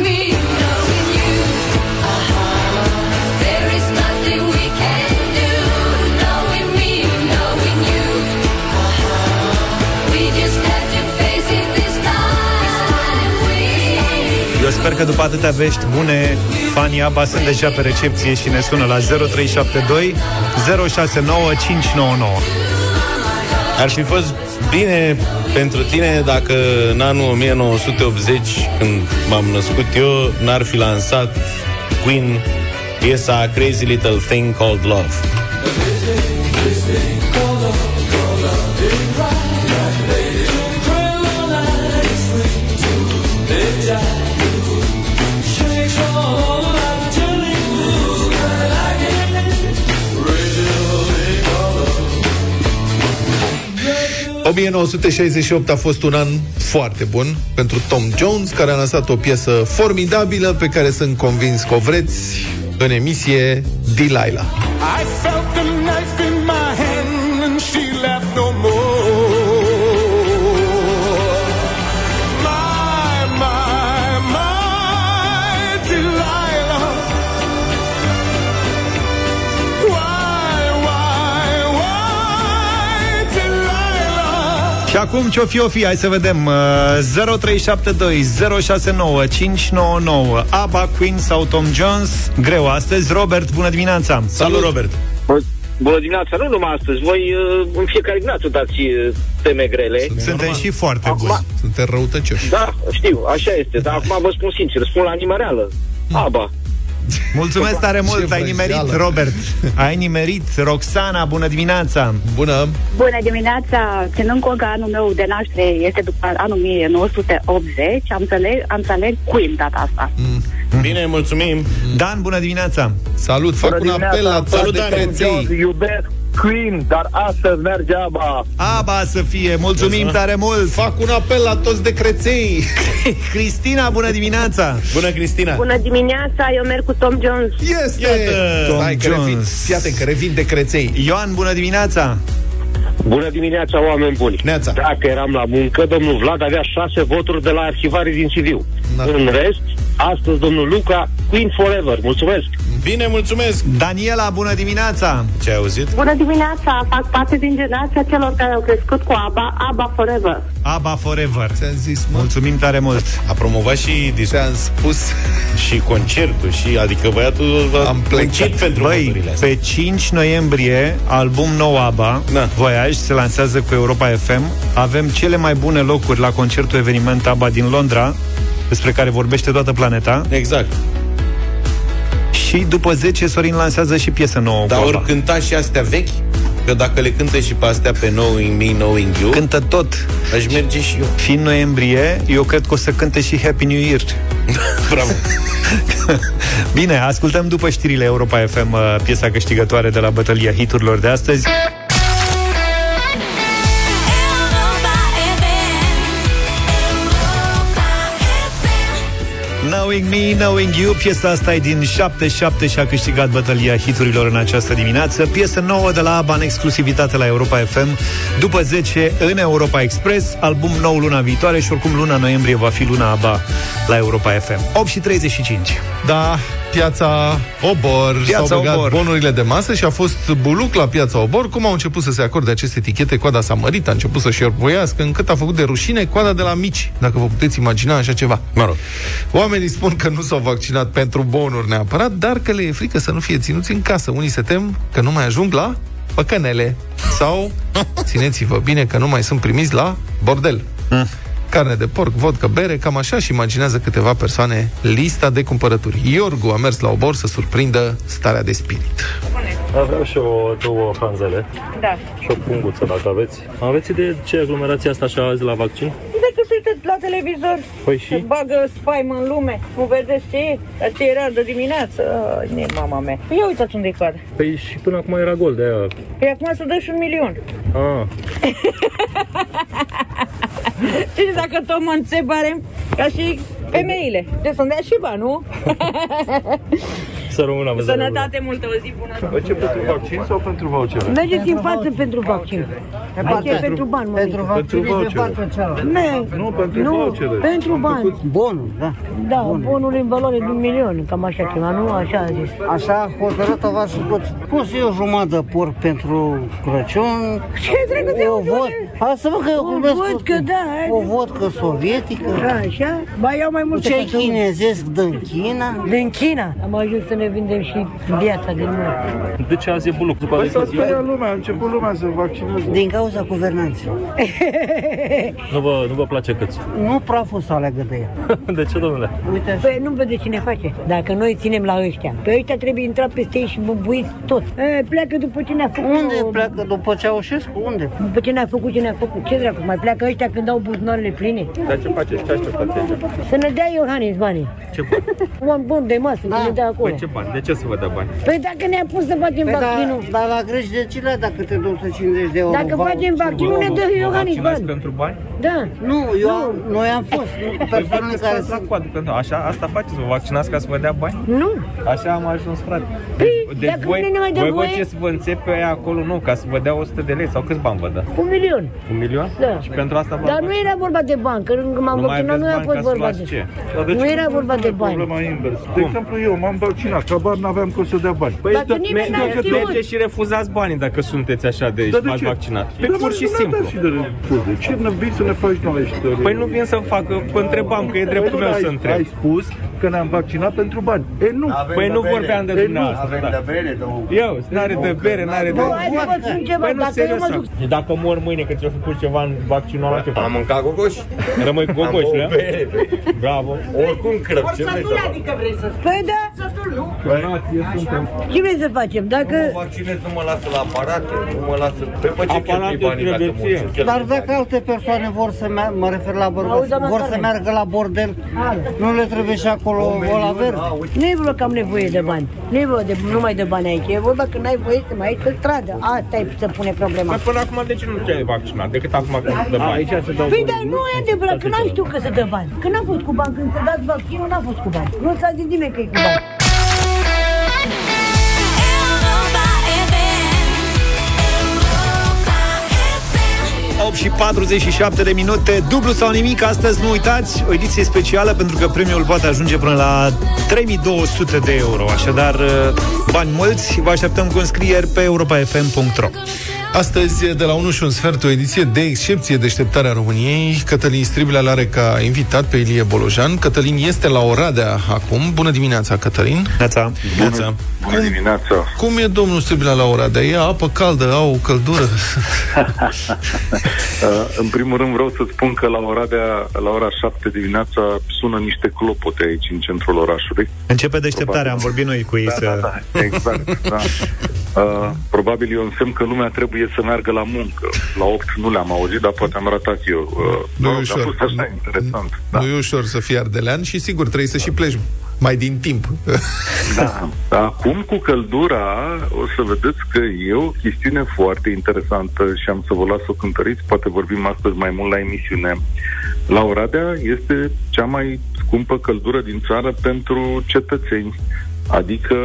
Speaker 3: Sper că după atâtea vești bune, fanii ABBA sunt deja pe recepție și ne sună la 0372 069599.
Speaker 4: Ar fi fost bine pentru tine dacă în anul 1980, când m-am născut eu, n-ar fi lansat Queen piesa Crazy Little Thing Called Love.
Speaker 2: 1968 a fost un an foarte bun pentru Tom Jones, care a lansat o piesă formidabilă pe care sunt convins că o vreți în emisie Delilah.
Speaker 19: I felt
Speaker 3: acum ce-o fi, o fi, hai să vedem uh, 0372 069 599 ABBA, Queen sau Tom Jones Greu astăzi, Robert, bună dimineața
Speaker 4: Salut, Robert!
Speaker 20: Bună dimineața, nu numai astăzi. Voi uh, în fiecare dimineață dați uh, teme grele.
Speaker 3: Suntem și foarte
Speaker 20: Acum,
Speaker 3: buni
Speaker 2: Suntem răutăcioși
Speaker 20: Da, știu, așa este. Dar acum vă spun sincer, spun la nimereală. Aba.
Speaker 3: Mulțumesc tare mult, ai nimerit, Robert. Ai nimerit, Roxana, bună dimineața.
Speaker 2: Bună.
Speaker 21: Bună dimineața! Ținând cont că anul meu de naștere este după anul 1980, am să aleg, am să aleg Queen data asta.
Speaker 4: Bine, mulțumim!
Speaker 3: Dan, bună dimineața.
Speaker 2: Salut, fac un apel la toate creței
Speaker 22: Iubesc Queen, dar astăzi merge ABBA.
Speaker 3: ABBA să fie, mulțumim tare mult
Speaker 2: Fac un apel la toți de creței
Speaker 3: Cristina, bună dimineața
Speaker 4: Bună, Cristina!
Speaker 6: Bună dimineața, eu merg cu Tom Jones.
Speaker 2: Este!
Speaker 3: Tom
Speaker 2: Stai, că revin,
Speaker 3: Jones.
Speaker 2: fii atent, că revin de creței
Speaker 3: Ioan, bună dimineața
Speaker 22: Bună dimineața, oameni buni.
Speaker 2: Neața.
Speaker 22: Dacă eram la muncă, domnul Vlad avea șase voturi de la arhivare din Sibiu.
Speaker 2: Da.
Speaker 22: În rest, astăzi domnul Luca, Queen Forever. Mulțumesc!
Speaker 4: Bine, mulțumesc!
Speaker 3: Daniela, bună dimineața!
Speaker 4: Ce ai auzit?
Speaker 21: Bună dimineața! Fac parte din generația celor care au crescut cu ABBA, ABBA Forever.
Speaker 3: ABBA Forever.
Speaker 2: Ți-am zis, mă.
Speaker 3: Mulțumim tare mult.
Speaker 4: A promovat și disc
Speaker 2: Ți-am spus.
Speaker 4: și concertul și adică băiatul a
Speaker 2: Am plecat.
Speaker 4: muncit pentru
Speaker 3: Băi,
Speaker 4: motorile astea.
Speaker 3: pe 5 noiembrie, album nou ABBA,
Speaker 4: Da.
Speaker 3: Voyage, se lansează cu Europa FM. Avem cele mai bune locuri la concertul eveniment ABBA din Londra, despre care vorbește toată planeta.
Speaker 4: Exact.
Speaker 3: Și după 10, Sorin lansează și piesă nouă
Speaker 4: Dar
Speaker 3: cu
Speaker 4: ori
Speaker 3: ABBA.
Speaker 4: cânta și astea vechi? Că dacă le cântă și pe astea pe Knowing Me, Knowing You,
Speaker 3: Cântă tot.
Speaker 4: aș merge și eu.
Speaker 3: Fiind noiembrie, eu cred că o să cânte și Happy New Year.
Speaker 4: Bravo.
Speaker 3: Bine, ascultăm după știrile Europa FM uh, piesa câștigătoare de la bătălia hiturilor de astăzi. Knowing Me, Knowing You Piesa asta e din 77 și a câștigat bătălia hiturilor în această dimineață. Piesă nouă de la ABBA în exclusivitate la Europa FM După 10 în Europa Express Album nou luna viitoare și oricum luna noiembrie va fi luna ABBA la Europa FM 8 și 35
Speaker 2: Da, piața Obor
Speaker 3: Piața
Speaker 2: s-au băgat
Speaker 3: Obor.
Speaker 2: bonurile de masă și a fost buluc la piața Obor. Cum au început să se acorde aceste etichete, coada s-a mărit, a început să-și șorboiască, încât a făcut de rușine coada de la mici, dacă vă puteți imagina așa ceva.
Speaker 4: Mă rog.
Speaker 2: Oamenii spun că nu s-au vaccinat pentru bonuri neapărat, dar că le e frică să nu fie ținuți în casă. Unii se tem că nu mai ajung la păcănele sau, țineți-vă bine, că nu mai sunt primiți la bordel. Carne de porc, vodcă, bere, cam așa și imaginează câteva persoane lista de cumpărături. Iorgu a mers la obor să surprindă starea de spirit.
Speaker 23: Vreau și o două hanzele
Speaker 21: Da.
Speaker 23: și o punguță, dacă aveți. Aveți idee ce aglomerație asta așa azi la vaccin?
Speaker 21: De că se uită la televizor,
Speaker 23: Păi și?
Speaker 21: se bagă spaimă în lume. Nu vedeți ce e? Dar ce era de dimineață? Ai, ne, mama mea. Ia uitați unde e coada.
Speaker 23: Păi și până acum era gol de aia.
Speaker 21: Păi acum să dă și un milion.
Speaker 23: Ah,
Speaker 21: Și dacă tot mă înțebarem, ca și femeile. De să dea și bani, nu?
Speaker 23: să rămână, vă
Speaker 21: Sănătate multă, o zi bună.
Speaker 23: Ce pentru vaccin sau pentru vouchere?
Speaker 21: Mergeți în față pentru vaccin. Aici e pentru bani, mă. Pentru
Speaker 23: Pentru vouchere.
Speaker 21: Nu,
Speaker 23: pentru
Speaker 21: nu,
Speaker 23: vouchere.
Speaker 21: pentru bani.
Speaker 24: Bonul, da.
Speaker 21: Da, bonul în valoare de un milion, cam așa ceva, nu? Așa a zis.
Speaker 24: Așa a hotărât a și tot. Pus eu jumătate de porc pentru Crăciun.
Speaker 21: Ce trebuie să
Speaker 24: o
Speaker 21: iau
Speaker 24: vod. Asta mă că eu
Speaker 21: O
Speaker 24: glumesc cu-
Speaker 21: vodcă, da, hai.
Speaker 24: O vodcă sovietică.
Speaker 21: Da, așa? Ba iau mai multe.
Speaker 24: Ce
Speaker 21: ca să-
Speaker 24: chinezesc din China.
Speaker 21: Din China. Am ajuns să ne vindem și viața din noi.
Speaker 23: De ce azi e buluc? După
Speaker 14: Păi s-a
Speaker 23: decizia?
Speaker 14: speriat lumea, a început lumea să vaccineze.
Speaker 24: Din cauza guvernanței.
Speaker 23: Nu vă, nu vă place câți?
Speaker 24: Nu praful să aleagă de el.
Speaker 23: De ce, domnule?
Speaker 24: Uite,
Speaker 21: Păi nu vede cine face. Dacă noi ținem la ăștia, pe ăștia trebuie intrat peste ei și bubuiți tot. E, pleacă după ce ne-a făcut.
Speaker 24: unde pleacă după Ceaușescu? Unde?
Speaker 21: După ce ne-a făcut ce ne-a făcut. Ce dracu, mai pleacă ăștia când au buzunarele pline?
Speaker 23: Dar ce faceți? Ce așteptați aici?
Speaker 21: Să ne dea Iohannis banii.
Speaker 23: Ce bani?
Speaker 21: Un bun de masă, da. să ne dea acolo.
Speaker 23: Păi ce bani? De ce să vă dea bani?
Speaker 21: Păi dacă ne-a pus să facem
Speaker 24: Păi da,
Speaker 21: vaccinul,
Speaker 24: dar la greș de ce le dacă te 250 de euro?
Speaker 21: dacă
Speaker 24: voucher?
Speaker 21: facem vaccinul, ne dă Iohannis
Speaker 23: Vaccinați
Speaker 21: bani.
Speaker 23: pentru bani?
Speaker 21: Da.
Speaker 24: Nu, eu am, noi am fost nu, cu
Speaker 23: Păi
Speaker 24: persoanele
Speaker 23: vă
Speaker 24: care
Speaker 23: stați la
Speaker 24: sunt...
Speaker 23: coadă pentru așa, asta faceți, vă vaccinați ca să vă dea bani?
Speaker 21: Nu.
Speaker 23: Așa am ajuns, frate.
Speaker 21: Păi,
Speaker 23: Deci
Speaker 21: dacă
Speaker 23: voi,
Speaker 21: nu ne mai dă
Speaker 23: voi vă
Speaker 21: voie-
Speaker 23: ce să vă înțepe pe aia acolo, nu, ca să vă dea 100 de lei sau câți bani vă dă?
Speaker 21: Un milion.
Speaker 23: Un milion?
Speaker 21: Da.
Speaker 23: Și pentru asta vă
Speaker 21: Dar nu era vorba de bani, că când m-am
Speaker 23: Nu mai
Speaker 21: vaccinat nu
Speaker 23: aveți
Speaker 21: a
Speaker 23: bani
Speaker 21: fost
Speaker 23: ca să
Speaker 21: vorba
Speaker 23: luați
Speaker 21: de
Speaker 23: ce?
Speaker 14: Dar de
Speaker 21: Nu
Speaker 14: ce
Speaker 21: era vorba de bani.
Speaker 14: Problema invers. De exemplu, eu m-am vaccinat, cabar n-aveam cum să dea bani.
Speaker 23: Păi
Speaker 21: Dacă
Speaker 23: da,
Speaker 21: nimeni n-a
Speaker 23: merge-
Speaker 21: știut.
Speaker 23: mergeți și refuzați banii dacă sunteți așa de
Speaker 14: Dar de
Speaker 23: v-ați
Speaker 14: ce?
Speaker 23: vaccinat.
Speaker 14: Păi
Speaker 23: Pe pur
Speaker 14: dar
Speaker 23: și
Speaker 14: nu ne-a
Speaker 23: simplu.
Speaker 14: dat și de refuze. Ce ne vii să ne faci noi istorie?
Speaker 23: Păi nu vin să fac, că întrebam, că e dreptul
Speaker 14: Păi
Speaker 23: meu
Speaker 14: nu,
Speaker 23: să
Speaker 14: ai-
Speaker 23: întreb.
Speaker 14: Ai spus că ne-am vaccinat pentru bani. E nu.
Speaker 23: Păi nu vorbeam de
Speaker 14: E nu.
Speaker 23: dumneavoastră. da. Eu, n-are de bere, n-are de...
Speaker 21: Nu, hai să vă spun ceva,
Speaker 23: Păi nu,
Speaker 21: dacă eu
Speaker 23: serios.
Speaker 21: mă duc...
Speaker 23: acum. Dacă mor mâine că ți-o făcut ceva în vaccinul ăla, ce faci?
Speaker 4: Am mâncat gogoș.
Speaker 23: Rămâi cu gogoș,
Speaker 4: Am
Speaker 23: da?
Speaker 4: o bere, băi.
Speaker 23: Bravo.
Speaker 4: Oricum crăp, ce vrei să fac?
Speaker 21: adică vrei să Păi da.
Speaker 23: Nație suntem.
Speaker 21: Ce vrei să facem? Dacă...
Speaker 4: Nu mă vaccinez, nu mă lasă la aparate, nu mă lasă... Pe pe ce
Speaker 23: Aparate
Speaker 4: cheltui banii dacă
Speaker 23: trebuie ție.
Speaker 4: mulți?
Speaker 24: Dar dacă alte persoane vor să meargă, mă refer la bărbați,
Speaker 21: Auzi, doamna
Speaker 24: vor să
Speaker 21: Carmen.
Speaker 24: meargă la bordel, nu le trebuie și acolo o la verde?
Speaker 21: Nu e vorba că am nevoie de bani. Nu e vorba de, numai de bani aici. E vorba că n-ai voie să mai ai pe stradă. Asta e să pune problema.
Speaker 23: Păi până acum de ce nu te-ai vaccinat? Decât acum când îți dă bani. Aici se dau
Speaker 21: Păi dar nu e adevărat, că n-am știut că se dă bani. Că n-a fost cu bani, când se dați vaccinul, n-a fost cu bani. Nu s-a zis nimeni că e cu bani.
Speaker 8: 8
Speaker 3: 8 și și 47 de minute. Dublu sau nimic, astăzi nu uitați. O ediție specială pentru că premiul poate ajunge până la 3200 de euro. Așadar, uh, bani mulți. Vă așteptăm cu înscrieri pe europafm.ro
Speaker 2: Astăzi, de la 1 și un sfert, o ediție de excepție deșteptarea României. Cătălin Striblea are ca invitat pe Ilie Bolojan. Cătălin este la Oradea acum. Bună dimineața, Cătălin!
Speaker 3: Neața!
Speaker 4: Bună,
Speaker 22: Bună dimineața!
Speaker 2: Cum e domnul Striblea la Oradea? E apă caldă, au căldură?
Speaker 22: Uh, în primul rând vreau să spun că la Oradea, la ora 7 dimineața, sună niște clopote aici, în centrul orașului.
Speaker 3: Începe deșteptarea, am vorbit noi cu ei
Speaker 22: Da,
Speaker 3: să...
Speaker 22: da, da, exact, da. Uh, probabil e un semn că lumea trebuie să meargă la muncă. La 8 nu le-am auzit, dar poate am ratat eu. Uh,
Speaker 2: Nu e
Speaker 22: a
Speaker 2: ușor.
Speaker 22: fost așa interesant.
Speaker 2: Da. Nu e ușor să fii ardelean și sigur trebuie să și pleci mai din timp.
Speaker 22: Da. Acum cu căldura o să vedeți că e o chestiune foarte interesantă și am să vă las să o cântăriți, poate vorbim astăzi mai mult la emisiune. La Oradea este cea mai scumpă căldură din țară pentru cetățeni. Adică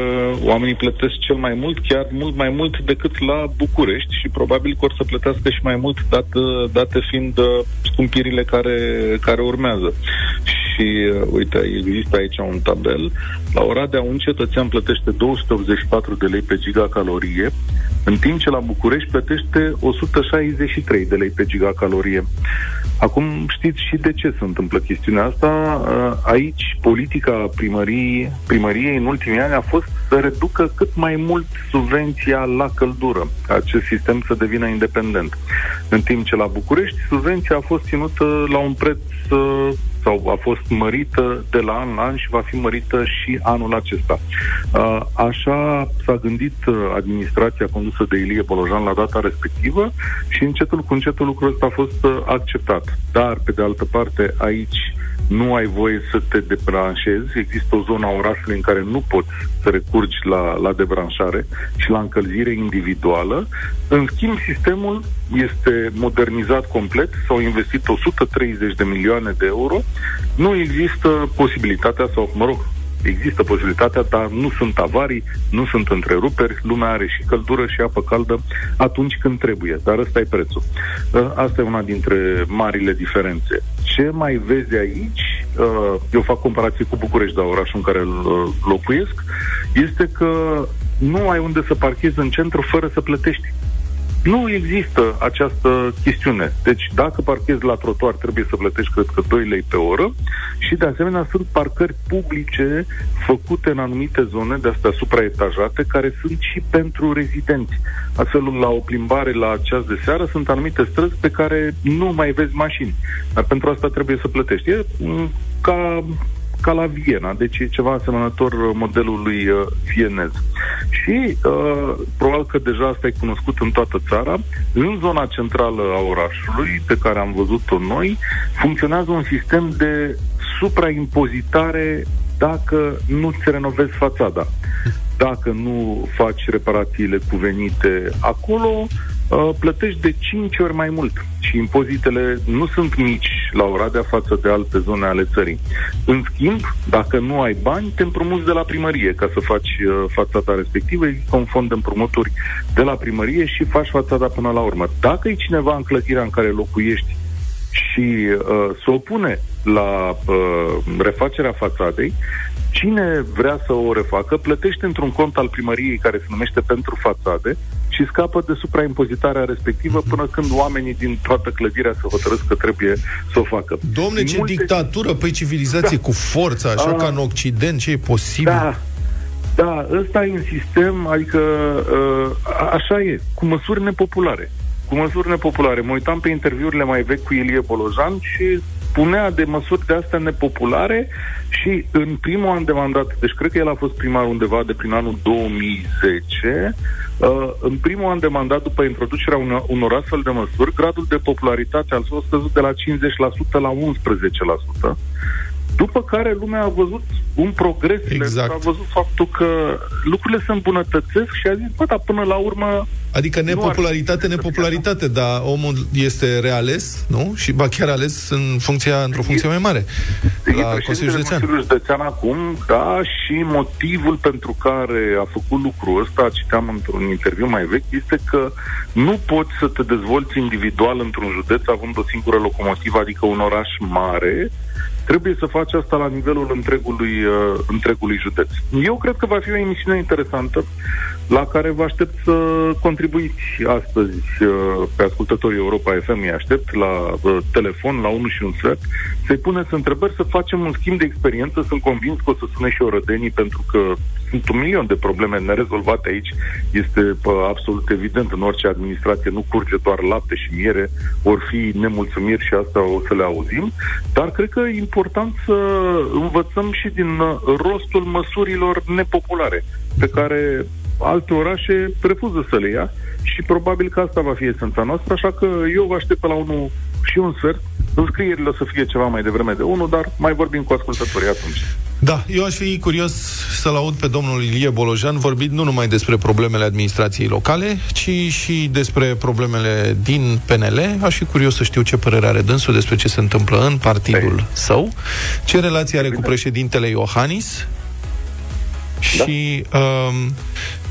Speaker 22: oamenii plătesc cel mai mult, chiar mult mai mult decât la București și probabil că or să plătească și mai mult, dată, date fiind uh, scumpirile care, care urmează. Și uh, uite, există aici un tabel. La Oradea un cetățean plătește 284 de lei pe gigacalorie, în timp ce la București plătește 163 de lei pe gigacalorie. Acum știți și de ce se întâmplă chestiunea asta. Uh, Aici politica primăriei, primăriei în ultimii ani a fost să reducă cât mai mult subvenția la căldură, ca acest sistem să devină independent. În timp ce la București subvenția a fost ținută la un preț uh, sau a fost mărită de la an la an și va fi mărită și anul acesta. Uh, Așa s-a gândit uh, administrația condusă de Ilie Bolojan la data respectivă și încetul cu încetul lucrul ăsta a fost uh, acceptat. Dar, pe de altă parte, aici nu ai voie să te debranșezi, există o zonă a orașului în care nu poți să recurgi la, la debranșare și la încălzire individuală. În schimb, sistemul este modernizat complet, s-au investit 130 de milioane de euro, nu există posibilitatea, sau mă rog, Există posibilitatea, dar nu sunt avarii, nu sunt întreruperi, lumea are și căldură și apă caldă atunci când trebuie, dar ăsta e prețul. Uh, Asta e una dintre marile diferențe. Ce mai vezi aici, uh, eu fac comparație cu București, dar orașul în care îl uh, locuiesc, este că nu ai unde să parchezi în centru fără să plătești. Nu există această chestiune. Deci, dacă parchezi la trotuar, trebuie să plătești, cred că, 2 lei pe oră și, de asemenea, sunt parcări publice făcute în anumite zone de astea supraetajate, care sunt și pentru rezidenți. Astfel, la o plimbare la ceas de seară, sunt anumite străzi pe care nu mai vezi mașini. Dar pentru asta trebuie să plătești. E mm, ca ca la Viena, deci e ceva asemănător uh, modelului uh, vienez. Și uh, probabil că deja asta e cunoscut în toată țara, în zona centrală a orașului, pe care am văzut-o noi, funcționează un sistem de supraimpozitare dacă nu ți renovezi fațada. Dacă nu faci reparațiile cuvenite acolo, uh, plătești de 5 ori mai mult și impozitele nu sunt mici la Oradea față de alte zone ale țării. În schimb, dacă nu ai bani, te împrumuți de la primărie ca să faci uh, fațada respectivă. Există un fond de împrumuturi de la primărie și faci fațada până la urmă. Dacă e cineva în clădirea în care locuiești și uh, se opune la uh, refacerea fațadei, cine vrea să o refacă plătește într-un cont al primăriei care se numește pentru fațade și scapă de supraimpozitarea respectivă până când oamenii din toată clădirea se hotărăsc că trebuie să o facă.
Speaker 2: Domne, ce
Speaker 22: Multe-
Speaker 2: dictatură, păi civilizație
Speaker 22: Da.
Speaker 2: cu forță, așa
Speaker 22: A.
Speaker 2: ca în Occident, ce e posibil?
Speaker 22: Da, da, ăsta e un sistem, adică uh, a- așa e, cu măsuri nepopulare. Cu măsuri nepopulare. Mă uitam pe interviurile mai vechi cu Ilie Bolojan și punea de măsuri de astea nepopulare și în primul an de mandat, deci cred că el a fost primar undeva de prin anul 2010, uh, în primul an de mandat, după introducerea unor, unor astfel de măsuri, gradul de popularitate al său a scăzut de la 50% la 11%. După care lumea a văzut un progres,
Speaker 2: Exact.
Speaker 22: a văzut faptul că lucrurile se îmbunătățesc și a zis, bă, dar până la urmă
Speaker 2: Adică nepopularitate, nepopularitate, dar omul este reales, nu? Și ba chiar ales în funcția, într-o funcție mai mare. La Consiliul Județean.
Speaker 22: Consiliul Județean acum, da, și motivul pentru care a făcut lucrul ăsta, citeam într-un interviu mai vechi, este că nu poți să te dezvolți individual într-un județ având o singură locomotivă, adică un oraș mare, trebuie să faci asta la nivelul întregului, uh, întregului județ. Eu cred că va fi o emisiune interesantă la care vă aștept să contribuiți astăzi uh, pe ascultătorii Europa FM, îi aștept la uh, telefon, la 1 și un sfert, să-i puneți întrebări, să facem un schimb de experiență, sunt convins că o să sune și orădenii, pentru că sunt un milion de probleme nerezolvate aici, este pă, absolut evident, în orice administrație nu curge doar lapte și miere, vor fi nemulțumiri și asta o să le auzim, dar cred că e important să învățăm și din uh, rostul măsurilor nepopulare, pe care alte orașe refuză să le ia și probabil că asta va fi esența noastră, așa că eu vă aștept pe la unul și un sfert. Înscrierile o să fie ceva mai devreme de unul, dar mai vorbim cu ascultătorii atunci.
Speaker 2: Da, eu aș fi curios să-l aud pe domnul Ilie Bolojan vorbind nu numai despre problemele administrației locale, ci și despre problemele din PNL. Aș fi curios să știu ce părere are dânsul despre ce se întâmplă în partidul Ei. său, ce relație are cu președintele Iohannis da. și, um,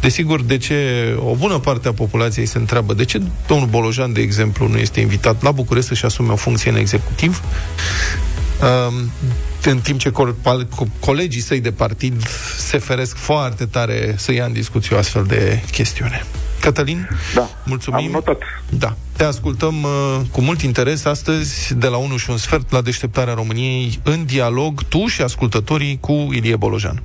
Speaker 2: desigur, de ce o bună parte a populației se întreabă de ce domnul Bolojan, de exemplu, nu este invitat la București să-și asume o funcție în executiv. Um, în timp ce co- co- colegii săi de partid se feresc foarte tare să ia în discuție o astfel de chestiune. Cătălin,
Speaker 22: da,
Speaker 2: mulțumim.
Speaker 22: Am notat.
Speaker 2: Da. Te ascultăm uh, cu mult interes astăzi de la 1 și un sfert la deșteptarea României în dialog tu și ascultătorii cu Ilie Bolojan.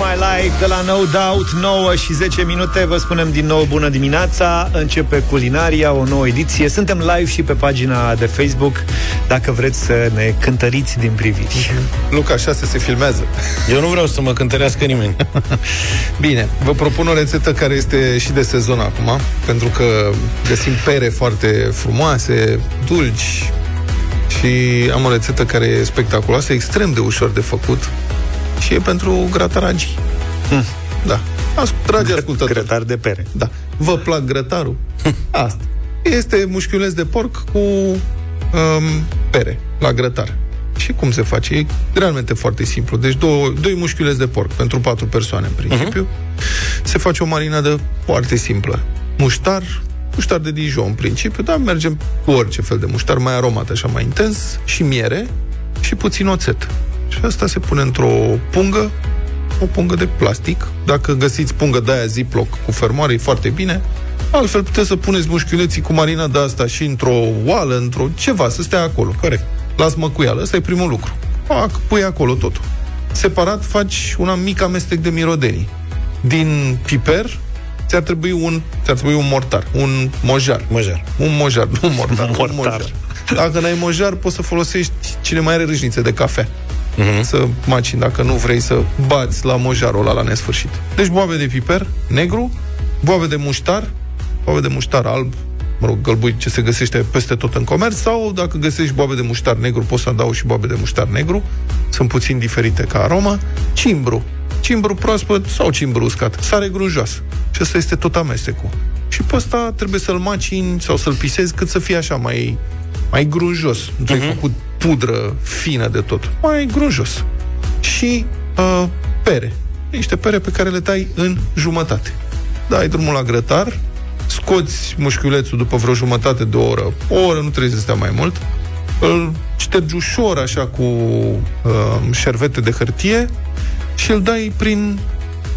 Speaker 3: My Life de la No Doubt 9 și 10 minute Vă spunem din nou bună dimineața. Începe culinaria, o nouă ediție. Suntem live și pe pagina de Facebook Dacă vreți să ne cântăriți din priviri
Speaker 2: Luca, așa se filmează.
Speaker 4: Eu nu vreau să mă cântărească nimeni.
Speaker 2: Bine, vă propun o rețetă care este și de sezon acum Pentru că găsim pere foarte frumoase, dulci Și am o rețetă care e spectaculoasă Extrem de ușor de făcut și e pentru grataragii.
Speaker 3: Hmm.
Speaker 2: Da. As, dragi ascultători.
Speaker 3: Grătar de pere.
Speaker 2: Da. Vă plac grătarul? Asta. Este mușchiuleț de porc cu um, pere la grătar. Și cum se face? E realmente foarte simplu. Deci două, doi mușchiuleți de porc pentru patru persoane, în principiu. Uh-huh. Se face o marinadă foarte simplă. Muștar, muștar de Dijon, în principiu, dar mergem cu orice fel de muștar, mai aromat, așa mai intens, și miere și puțin oțet. Și asta se pune într-o pungă, o pungă de plastic. Dacă găsiți pungă de aia Ziploc cu fermoare, e foarte bine. Altfel puteți să puneți mușchiuleții cu marina de asta și într-o oală, într-o ceva, să stea acolo. Corect. Las măcuială. Ăsta e primul lucru. Pac, pui acolo totul. Separat faci un mic amestec de mirodenii. Din piper, ți-ar trebui un, ți-ar trebui un mortar, un mojar.
Speaker 4: Mojar.
Speaker 2: Un mojar, nu un mortar,
Speaker 3: Un
Speaker 2: un
Speaker 3: mortar.
Speaker 2: mojar. Dacă n-ai mojar, poți să folosești cine mai are râșnițe de cafea. Uh-huh. Să macini, dacă nu vrei să bați la mojarul ăla la nesfârșit. Deci boabe de piper negru, boabe de muștar, boabe de muștar alb, mă rog, gălbui ce se găsește peste tot în comerț, sau dacă găsești boabe de muștar negru, poți să adaugi și boabe de muștar negru, sunt puțin diferite ca aromă, cimbru, cimbru proaspăt sau cimbru uscat, sare grunjoasă. Și ăsta este tot amestecul. Și pe ăsta trebuie să-l macini sau să-l pisezi cât să fie așa mai, mai grunjos. Nu ți-ai uh-huh. făcut pudră fină de tot. Mai grunjos. Și uh, pere. Niște pere pe care le tai în jumătate. Dai drumul la grătar, scoți mușchiulețul după vreo jumătate de oră, o oră, nu trebuie să stea mai mult, îl ștergi ușor așa cu uh, șervete de hârtie și îl dai prin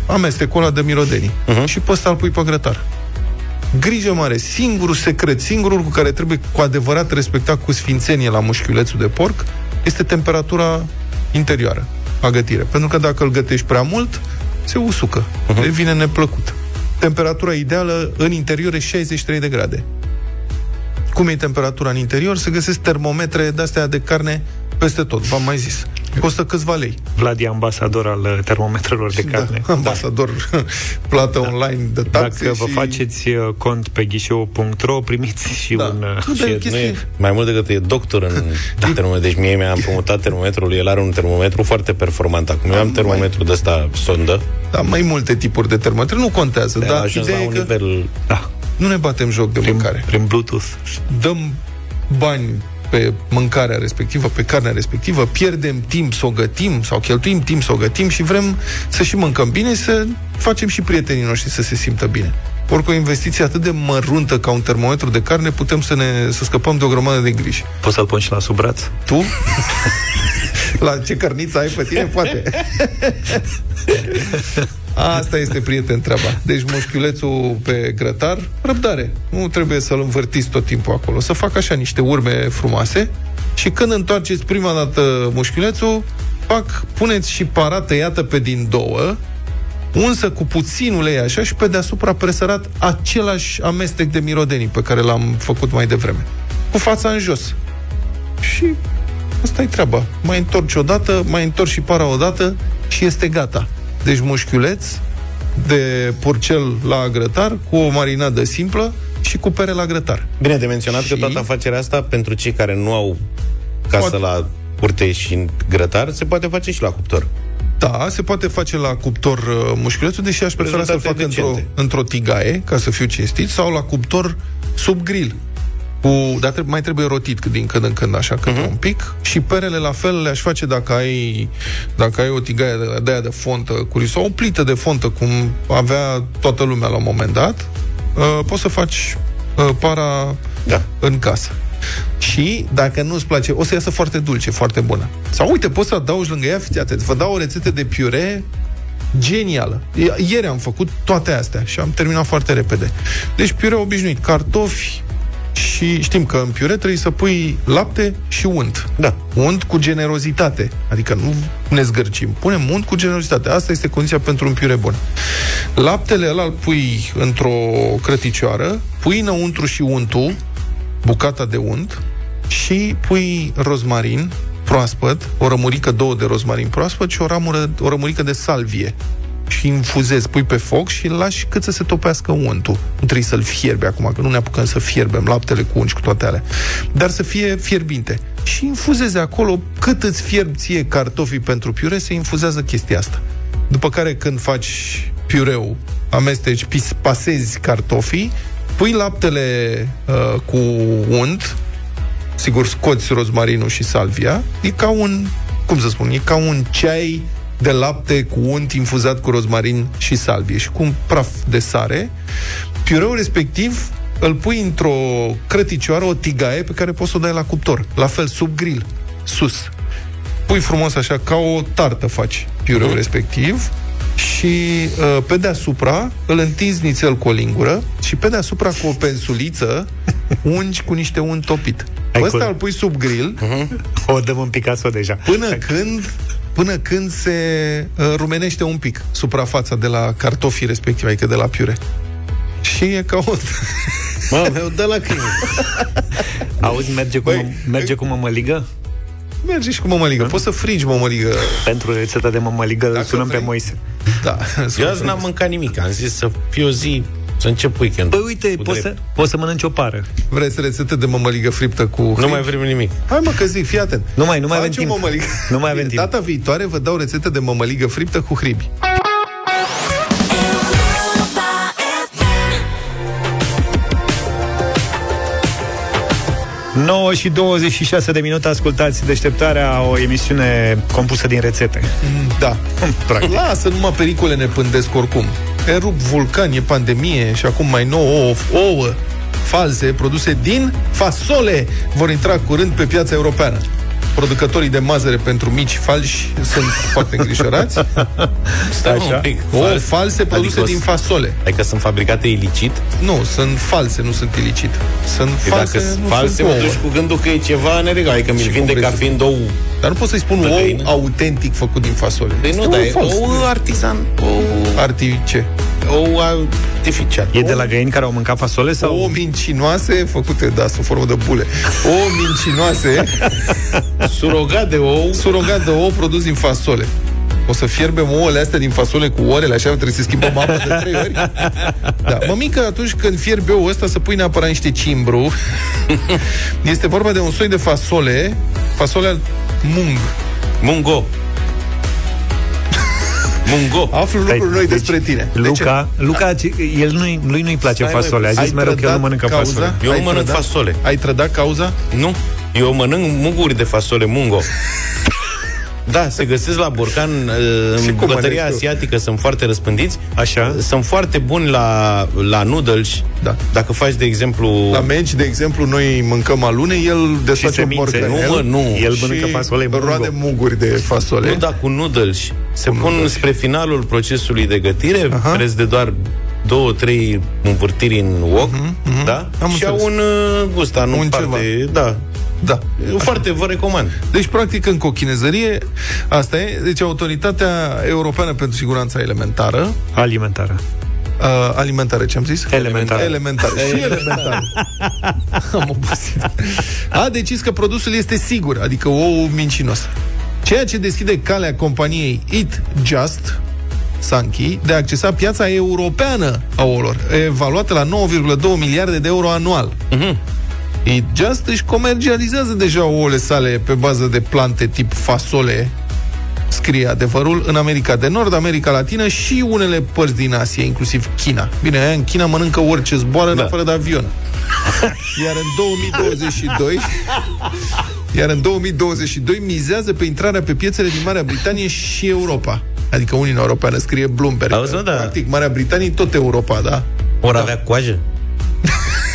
Speaker 2: amestecul ăla de mirodenii. Uh-huh. Și pe ăsta îl pui pe grătar. Grijă mare, singurul secret, singurul cu care trebuie cu adevărat respectat cu sfințenie la mușchiulețul de porc este temperatura interioară a gătire. Pentru că dacă îl gătești prea mult, se usucă, uh-huh. devine neplăcut. Temperatura ideală în interior e 63 de grade. Cum e temperatura în interior? Se găsesc termometre de-astea de carne Peste tot, v-am mai zis. Costă câțiva lei.
Speaker 3: Vlad e ambasador al uh, termometrelor de carne.
Speaker 2: Da, ambasador plată da. online de taxe
Speaker 3: Dacă vă
Speaker 2: și...
Speaker 3: faceți uh, cont pe ghișeu.ro, primiți și
Speaker 2: Da.
Speaker 3: un... uh,
Speaker 2: Tu, dar
Speaker 4: Și
Speaker 2: e
Speaker 4: nu
Speaker 2: chestie-
Speaker 4: e, mai mult decât e doctor în termometru. Deci mie mi-a împrumutat termometrul, el are un termometru foarte performant. Acum eu am termometru de ăsta sondă.
Speaker 2: Da, mai multe tipuri de termometre, nu contează,
Speaker 4: De a
Speaker 2: dar
Speaker 4: ajuns
Speaker 2: ideea
Speaker 4: la
Speaker 2: e
Speaker 4: un
Speaker 2: că
Speaker 4: nivel...
Speaker 3: Da.
Speaker 2: nu ne batem joc de mâncare.
Speaker 3: Prin Bluetooth.
Speaker 2: Dăm bani pe mâncarea respectivă, pe carnea respectivă, pierdem timp să o gătim sau cheltuim timp să o gătim și vrem să și mâncăm bine, să facem și prietenii noștri să se simtă bine. Ori cu o investiție atât de măruntă ca un termometru de carne, putem să ne să scăpăm de o grămadă de griji.
Speaker 3: Poți să-l pun și la sub braț?
Speaker 2: Tu? la ce cărniță ai pe tine? Poate. Asta este, prieten, treaba. Deci mușchiulețul pe grătar, răbdare. Nu trebuie să-l învârtiți tot timpul acolo. Să facă așa niște urme frumoase și când întoarceți prima dată mușchiulețul, fac, puneți și para tăiată pe din două, unsă cu puțin ulei așa și pe deasupra presărat același amestec de mirodenii pe care l-am făcut mai devreme. Cu fața în jos. Și asta e treaba. Mai întorci o dată, mai întorci și para o dată și este gata. Deci mușchiuleț de purcel la grătar cu o marinadă simplă și cu pere la grătar.
Speaker 4: Bine de menționat
Speaker 2: Și-
Speaker 4: că toată afacerea asta, pentru cei care nu au casă
Speaker 2: Poate-
Speaker 4: la curte și în grătar, se poate face și la cuptor.
Speaker 2: Da, se poate face la cuptor uh, mușchiulețul, deși aș prefera să-l
Speaker 4: Rezultate
Speaker 2: fac într-o,
Speaker 4: decente.
Speaker 2: într-o tigaie, ca să fiu cinstit, sau la cuptor sub grill. Cu, dar trebuie, mai trebuie rotit cât din când în când, așa, câte
Speaker 4: Mhm.
Speaker 2: uh-huh. un pic. Și perele la fel le-aș face dacă ai, dacă ai o tigaie de, de aia de fontă cu ris- sau o plită de fontă, cum avea toată lumea la un moment dat. Uh, poți să faci uh, para
Speaker 4: Da.
Speaker 2: în casă. Și dacă nu-ți place, o să iasă foarte dulce, foarte bună. Sau uite, poți să adaugi lângă ea, fiți atent, vă dau o rețetă de piure genială. I- Ieri am făcut toate astea și am terminat foarte repede. Deci piure obișnuit, cartofi și știm că în piure trebuie să pui lapte și unt.
Speaker 4: Da.
Speaker 2: Unt cu generozitate. Adică nu ne zgârcim. Punem unt cu generozitate. Asta este condiția pentru un piure bun. Laptele ăla îl pui într-o crăticioară, pui înăuntru și untul, bucata de unt, și pui rozmarin proaspăt, o rămurică, două de rozmarin proaspăt și o, ramură, o rămurică de salvie. Și infuzezi, pui pe foc și îl lași cât să se topească untul. Nu trebuie să-l fierbe acum, că nu ne apucăm să fierbem laptele cu unt și cu toate alea. Dar să fie fierbinte. Și infuzezi acolo cât îți fierb ție cartofii pentru piure, se infuzează chestia asta. După care când faci piureu, amesteci, pis, pasezi cartofii, pui laptele uh, cu unt, sigur scoți rozmarinul și salvia, e ca un, cum să spun, e ca un ceai de lapte cu unt infuzat cu rozmarin și salvie și cu un praf de sare. Piureul respectiv îl pui într-o crăticioară, o tigaie pe care poți să o dai la cuptor. La fel, sub grill, sus. Pui frumos așa, ca o tartă faci piureul respectiv și uh, pe deasupra îl întinzi nițel cu o lingură și pe deasupra cu o pensuliță ungi cu niște unt topit.
Speaker 3: Ai
Speaker 2: Ăsta
Speaker 3: cu-
Speaker 2: îl pui sub grill
Speaker 3: O dăm în Picasso deja.
Speaker 2: până când până când se uh, rumenește un pic suprafața de la cartofii respectiv, adică de la piure. Și e ca o...
Speaker 4: Mă, meu, dă la crime.
Speaker 3: Auzi, merge cu,
Speaker 2: Băi,
Speaker 3: merge cu mămăligă?
Speaker 2: Merge și cu mămăligă. Poți să frigi mămăligă.
Speaker 3: Pentru rețeta de mămăligă îl
Speaker 2: Dacă
Speaker 3: sunăm pe
Speaker 2: vrei.
Speaker 3: Moise.
Speaker 2: Da.
Speaker 4: Eu azi n-am mâncat nimic. Am zis să fie o zi, să încep weekend.
Speaker 3: Păi uite, poți să, poți să mănânci o pară.
Speaker 2: Vreți rețete de mămăligă friptă cu
Speaker 4: Nu
Speaker 2: hrib?
Speaker 4: mai vrem nimic.
Speaker 2: Hai mă că zic, fii atent.
Speaker 3: Nu mai- nu mai avem
Speaker 2: Facem
Speaker 3: timp.
Speaker 2: Mămăligă.
Speaker 3: Nu mai avem
Speaker 2: Bine,
Speaker 3: timp.
Speaker 2: Data viitoare vă dau rețete de mămăligă friptă cu hribi.
Speaker 3: 9 și 26 de minute ascultați deșteptarea, o emisiune compusă din rețete.
Speaker 2: Da.
Speaker 3: Practic.
Speaker 2: Lasă, numai pericole ne pândesc oricum. Erup vulcan, e pandemie și acum mai nou ouă, ouă false produse din fasole vor intra curând pe piața europeană. Producătorii de mazăre pentru mici falși sunt foarte îngrijorați.
Speaker 4: Stai Așa. un pic.
Speaker 2: Ouă false produse
Speaker 4: Adică
Speaker 2: din
Speaker 4: s-
Speaker 2: fasole.
Speaker 4: Adică sunt fabricate ilicit?
Speaker 2: Nu, sunt false, nu sunt ilicit. Sunt
Speaker 4: Păi
Speaker 2: false,
Speaker 4: dacă
Speaker 2: nu
Speaker 4: false,
Speaker 2: sunt
Speaker 4: mă
Speaker 2: ouă.
Speaker 4: duci cu gândul că e ceva neregal. Adică mi-l
Speaker 2: Și
Speaker 4: vinde
Speaker 2: cum
Speaker 4: ca
Speaker 2: vrei să-
Speaker 4: fiind ou...
Speaker 2: Dar nu pot să-i spun
Speaker 4: De
Speaker 2: ou
Speaker 4: găină?
Speaker 2: autentic făcut din fasole.
Speaker 4: Păi
Speaker 2: Este
Speaker 4: nu, dar
Speaker 2: ou
Speaker 4: e
Speaker 2: fals.
Speaker 4: ou artizan. Ou...
Speaker 2: Arti ce?
Speaker 4: Ou artificial.
Speaker 3: E de la găini care au mâncat fasole sau?
Speaker 2: Ouă mincinoase făcute, da, sub formă de bule. Ouă mincinoase,
Speaker 4: Surogat de ou.
Speaker 2: surogat de ou produs din fasole. O să fierbem ouăle astea din fasole cu orele, așa trebuie să schimbăm apa de trei ori. Da. Mămică, atunci când fierbi ouă ăsta, să pui neapărat niște cimbru. Este vorba de un soi de fasole, fasole al mung.
Speaker 4: Mungo. Mungo.
Speaker 2: Aflu lucruri noi despre tine. De
Speaker 3: Luca, Luca ci- el nu lui nu-i place
Speaker 4: Stai, mă,
Speaker 3: fasole. A
Speaker 2: Ai
Speaker 3: zis mereu că el nu
Speaker 2: trădat
Speaker 3: mănâncă
Speaker 2: cauza?
Speaker 3: fasole.
Speaker 4: Eu
Speaker 2: Ai
Speaker 4: nu mănânc
Speaker 2: trădat?
Speaker 4: fasole.
Speaker 2: Ai trădat cauza?
Speaker 4: Nu. Eu mănânc munguri de fasole mungo. Da, se găsesc la borcan uh, în
Speaker 2: cum
Speaker 4: bucătăria
Speaker 2: alegi tu?
Speaker 4: asiatică, sunt foarte răspândiți.
Speaker 3: Așa.
Speaker 4: Sunt foarte buni la, la noodles.
Speaker 2: Da.
Speaker 4: Dacă faci, de exemplu...
Speaker 2: La meci, de exemplu, noi mâncăm alune, el desface un
Speaker 3: semințe.
Speaker 2: borcanel
Speaker 4: Nu, mă, nu.
Speaker 3: El
Speaker 2: și
Speaker 3: mănâncă fasole mungo.
Speaker 2: roade muguri de fasole.
Speaker 4: Nu, dar cu noodles. Se
Speaker 2: Cu
Speaker 4: pun
Speaker 2: noodles.
Speaker 4: spre finalul procesului de gătire,
Speaker 2: Aha.
Speaker 4: preț de doar două, trei învârtiri în wok, da?
Speaker 2: Am
Speaker 4: și au
Speaker 2: înțeles.
Speaker 4: un uh, gust anul
Speaker 2: Un
Speaker 4: parte, da.
Speaker 2: Da.
Speaker 4: Foarte vă recomand.
Speaker 2: Deci, practic, în cochinezărie, asta e. Deci, Autoritatea Europeană pentru Siguranța Elementară,
Speaker 3: Alimentară.
Speaker 2: uh, alimentară, ce am zis?
Speaker 3: Elementară.
Speaker 2: Elementară. Și elementară. am obosit. A decis că produsul este sigur, adică ou mincinos. Ceea ce deschide calea companiei Eat Just, Sankey, de a accesa piața europeană a ouălor, evaluată la 9,2 miliarde de euro anual. Eat Just își comercializează deja ouăle sale pe bază de plante tip fasole, scrie adevărul, în America de Nord, America Latină și unele părți din Asia, inclusiv China. Bine, aia în China mănâncă orice zboară da. în afară de avion. Iar în 2022 iar în 2022 mizează pe intrarea pe piețele din Marea Britanie și Europa. Adică Uniunea Europeană scrie Bloomberg.
Speaker 4: Auzi, mă, da.
Speaker 2: Practic, Marea Britanie tot Europa, da?
Speaker 4: Ori avea coajă?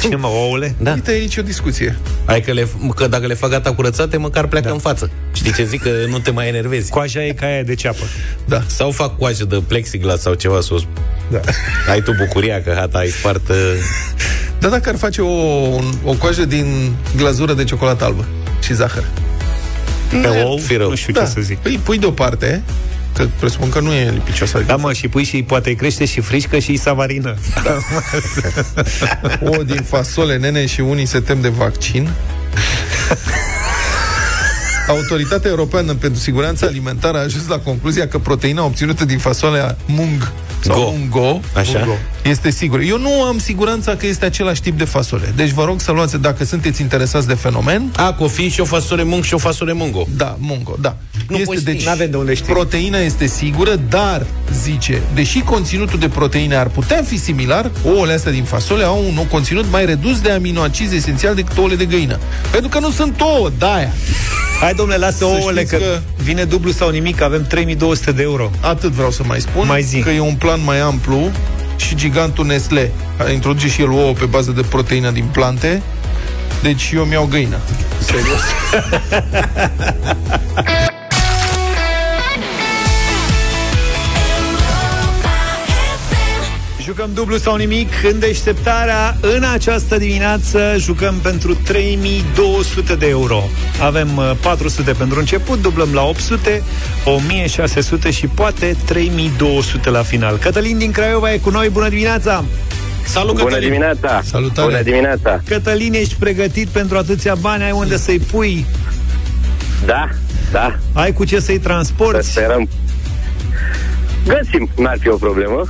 Speaker 3: Ce mă, ouăle?
Speaker 4: Da.
Speaker 2: Uite aici o discuție.
Speaker 4: Hai că, le, că dacă le fac gata curățate, măcar pleacă da. în față. Știi ce zic? Că nu te mai enervezi.
Speaker 3: Coaja e ca aia de ceapă.
Speaker 2: Da.
Speaker 4: Sau fac coajă de plexiglas sau ceva sus.
Speaker 2: Da.
Speaker 4: Ai tu bucuria că hata ai spart... uh,
Speaker 2: Dar dacă ar face o, un- o coajă din glazură de ciocolată albă și zahăr.
Speaker 3: Pe ou,
Speaker 4: fi rău.
Speaker 3: nu știu
Speaker 2: Da.
Speaker 3: ce să zic.
Speaker 2: Păi pui deoparte, că presupun că nu e lipicioasă.
Speaker 3: Da, mă, și pui și poate îi crește și frișcă și savarină.
Speaker 2: O din fasole, nene, și unii se tem de vaccin. Autoritatea Europeană pentru Siguranța Alimentară a ajuns la concluzia că proteina obținută din fasolea mung sau
Speaker 4: Go.
Speaker 2: mungo
Speaker 4: Așa.
Speaker 2: mungo, este sigură. Eu nu am siguranța că este același tip de fasole. Deci vă rog să luați, dacă sunteți interesați de fenomen,
Speaker 4: A, că o fi și o fasole mung și o fasole mungo.
Speaker 2: da, mungo, da.
Speaker 4: Nu poți ști,
Speaker 3: n-avem de unde ști.
Speaker 2: Proteina este sigură, dar, zice, deși conținutul de proteine ar putea fi similar, ouăle astea din fasole au un conținut mai redus de aminoacizi esențial decât ouăle de găină. Pentru că nu sunt ouă, da
Speaker 3: Hai, domnule, lasă
Speaker 2: Să
Speaker 3: ouăle,
Speaker 2: știți
Speaker 3: că,
Speaker 2: că-
Speaker 3: vine dublu sau nimic, avem 3200 de euro.
Speaker 2: Atât vreau să mai spun,
Speaker 3: Mai zi.
Speaker 2: că e un plan mai amplu și gigantul Nestle a introduce și el ouă pe bază de proteină din plante, deci eu mi-au găină. Serios.
Speaker 3: Jucăm dublu sau nimic în deșteptarea. În această dimineață jucăm pentru 3200 de euro. Avem uh, 400 pentru început, dublăm la 800, 1600 și poate 3200 la final. Cătălin din Craiova e cu noi. Bună dimineața!
Speaker 4: Salut,
Speaker 20: Bună
Speaker 4: Cătălin!
Speaker 20: dimineața!
Speaker 2: Salutare.
Speaker 20: Bună dimineața!
Speaker 3: Cătălin, ești pregătit pentru atâția bani? Ai unde să-i pui?
Speaker 20: Da, da,
Speaker 3: Ai cu ce să-i
Speaker 20: să
Speaker 3: transporti?
Speaker 20: sperăm. Găsim, n-ar fi o problemă.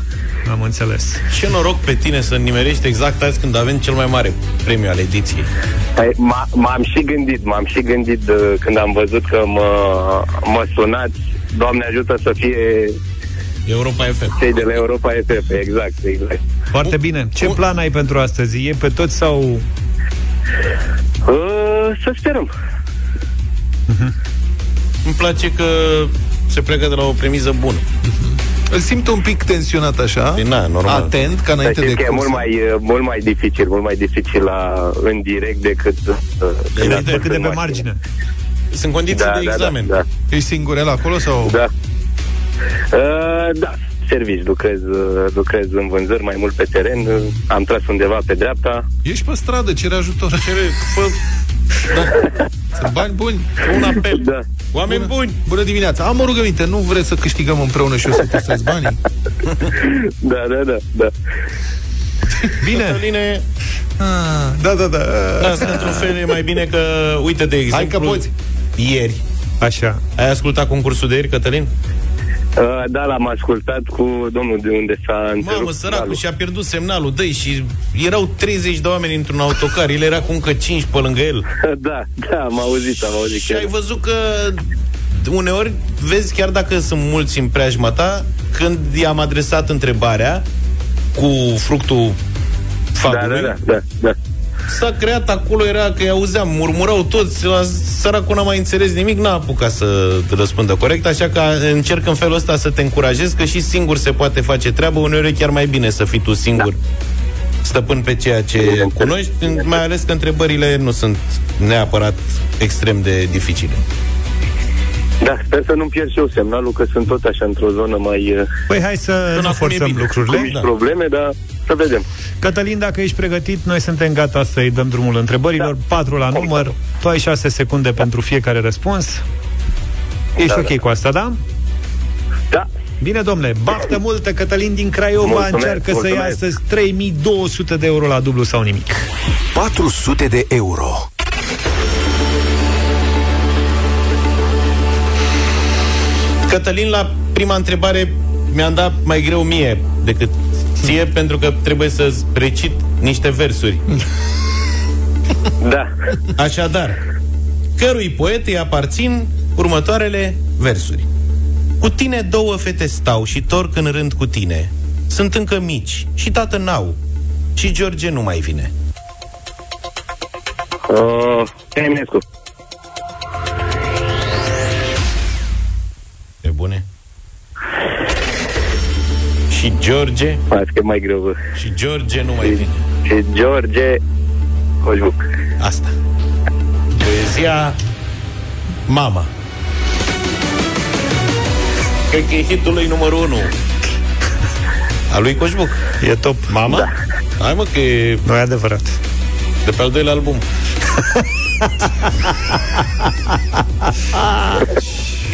Speaker 3: Am înțeles.
Speaker 4: Ce noroc pe tine să nimerești exact azi când avem cel mai mare premiu al ediției.
Speaker 20: Păi, m- m-am și gândit, m-am și gândit uh, când am văzut că mă, mă sunați, Doamne ajută să fie
Speaker 4: Europa FM.
Speaker 20: cei de la Europa FF, exact, exact.
Speaker 3: Foarte bine. Ce plan ai pentru astăzi? E pe toți sau...
Speaker 20: Uh, să sperăm.
Speaker 4: Îmi place că se pleacă de la o premiză bună.
Speaker 2: Îl simt un pic tensionat așa,
Speaker 4: Păi na, normal.
Speaker 2: atent, ca
Speaker 20: Să
Speaker 2: înainte de
Speaker 20: știți că e
Speaker 2: cursă.
Speaker 20: mult mai, uh, mult mai dificil, mult mai dificil la, în direct decât uh, când
Speaker 4: Evident,
Speaker 20: ascult
Speaker 3: Decât de
Speaker 20: în
Speaker 3: pe
Speaker 20: mașină.
Speaker 3: margine.
Speaker 4: Sunt condiții
Speaker 20: Da,
Speaker 4: de
Speaker 20: da,
Speaker 4: examen.
Speaker 20: da, da.
Speaker 2: Ești singur el acolo sau?
Speaker 20: Da. Uh, da, servici, lucrez, uh, lucrez în vânzări mai mult pe teren, uh, am tras undeva pe dreapta.
Speaker 2: Ești pe stradă, cere ajutor. Cere, fă... da. Sunt bani buni.
Speaker 4: Un apel.
Speaker 20: Da.
Speaker 4: Oameni
Speaker 2: Bună,
Speaker 4: buni!
Speaker 2: bună dimineața. Am o rugăminte. Nu vreți să câștigăm împreună și eu să te străzi banii?
Speaker 20: da, da, da, da.
Speaker 3: Bine.
Speaker 4: Cătăline,
Speaker 2: Da, da, da.
Speaker 4: da, asta într-un fel e mai bine că, uite, de exemplu...
Speaker 2: Hai că poți.
Speaker 4: Ieri.
Speaker 3: Așa.
Speaker 4: Ai ascultat concursul de ieri, Cătălin?
Speaker 20: Uh, da, l-am ascultat cu domnul de unde s-a întrerupt.
Speaker 4: Mamă, săracul
Speaker 20: semnalul.
Speaker 4: și-a pierdut semnalul, dă și erau 30 de oameni într-un autocar, el era cu încă 5 pe lângă el.
Speaker 20: Da, da, am auzit, am auzit.
Speaker 4: Și ai văzut că uneori vezi, chiar dacă sunt mulți în preajma ta, când i-am adresat întrebarea cu fructul fagului,
Speaker 20: Da, da, da, da.
Speaker 4: S-a creat acolo, era că îi auzeam, murmurau toți, la săracul n-a mai înțeles nimic, n-a apucat să răspundă corect, așa că încerc în felul ăsta să te încurajez că și singur se poate face treabă, uneori e chiar mai bine să fii tu singur stăpân pe ceea ce cunoști, mai ales că întrebările nu sunt neapărat extrem de dificile.
Speaker 20: Da, sper să nu-mi pierd și eu semnalul, că sunt tot așa într-o zonă mai... uh,
Speaker 3: Păi hai să
Speaker 4: Până
Speaker 3: nu
Speaker 4: acum e
Speaker 3: forțăm
Speaker 4: bine.
Speaker 3: lucrurile.
Speaker 20: Cu mici probleme, dar să vedem.
Speaker 3: Cătălin, dacă ești pregătit, noi suntem gata să-i dăm drumul întrebărilor.
Speaker 20: Da.
Speaker 3: Patru la număr. Tu ai șase secunde pentru fiecare răspuns. Ești
Speaker 20: Da,
Speaker 3: ok
Speaker 20: da.
Speaker 3: cu asta, da?
Speaker 20: Da.
Speaker 3: Bine, domnule, baftă multă, Cătălin din Craiova
Speaker 20: Mulțumesc,
Speaker 3: încearcă să ia
Speaker 20: mulțumesc.
Speaker 3: astăzi 3200 de euro la dublu sau nimic.
Speaker 1: 400 de euro.
Speaker 4: Cătălin, la prima întrebare mi-am dat mai greu mie decât ție, pentru că trebuie să recit niște versuri.
Speaker 20: Da.
Speaker 4: Așadar, cărui poet îi aparțin următoarele versuri. Cu tine două fete stau și torc în rând cu tine. Sunt încă mici și tată n-au. Și George nu mai vine.
Speaker 20: Uh, Eminescu.
Speaker 4: Și George,
Speaker 20: Azi că e mai greu. bă.
Speaker 4: și George nu mai vine.
Speaker 20: Și George Coșbuc.
Speaker 4: Asta. Poezia Mama. Cred că e hitul lui numărul 1. A lui Coșbuc.
Speaker 3: E top.
Speaker 4: Mama? Da. Hai mă că e
Speaker 3: Nu e adevărat.
Speaker 4: de pe al doilea album.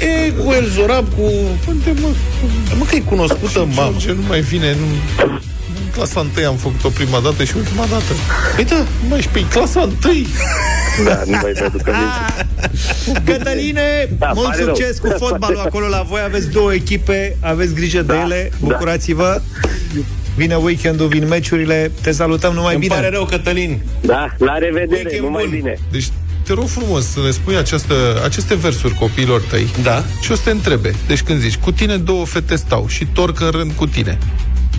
Speaker 4: e cu El Zorab, cu... Unde mă? Mă că e cunoscută mama.
Speaker 2: Ce nu mai vine, nu... În clasa 1 am făcut-o prima dată și ultima dată.
Speaker 4: Păi da,
Speaker 2: Mai și pe clasa 1
Speaker 20: Da, nu mai mi-aduc aminte.
Speaker 3: Cătăline,
Speaker 20: Da,
Speaker 3: mult
Speaker 20: pare rău.
Speaker 3: succes cu fotbalul acolo la voi. Aveți două echipe, aveți grijă de
Speaker 20: Da,
Speaker 3: ele,
Speaker 20: da.
Speaker 3: bucurați-vă. Vine weekendul, vin meciurile, te salutăm numai
Speaker 4: Îmi
Speaker 3: bine.
Speaker 4: pare rău, Cătălin.
Speaker 20: Da, la revedere,
Speaker 4: Weekend
Speaker 20: numai
Speaker 4: bun.
Speaker 20: bine.
Speaker 2: Deci te rog frumos să le spui această, aceste versuri copiilor tăi
Speaker 4: Da.
Speaker 2: și o să te întrebe. Deci când zici, cu tine două fete stau și torc în rând cu tine.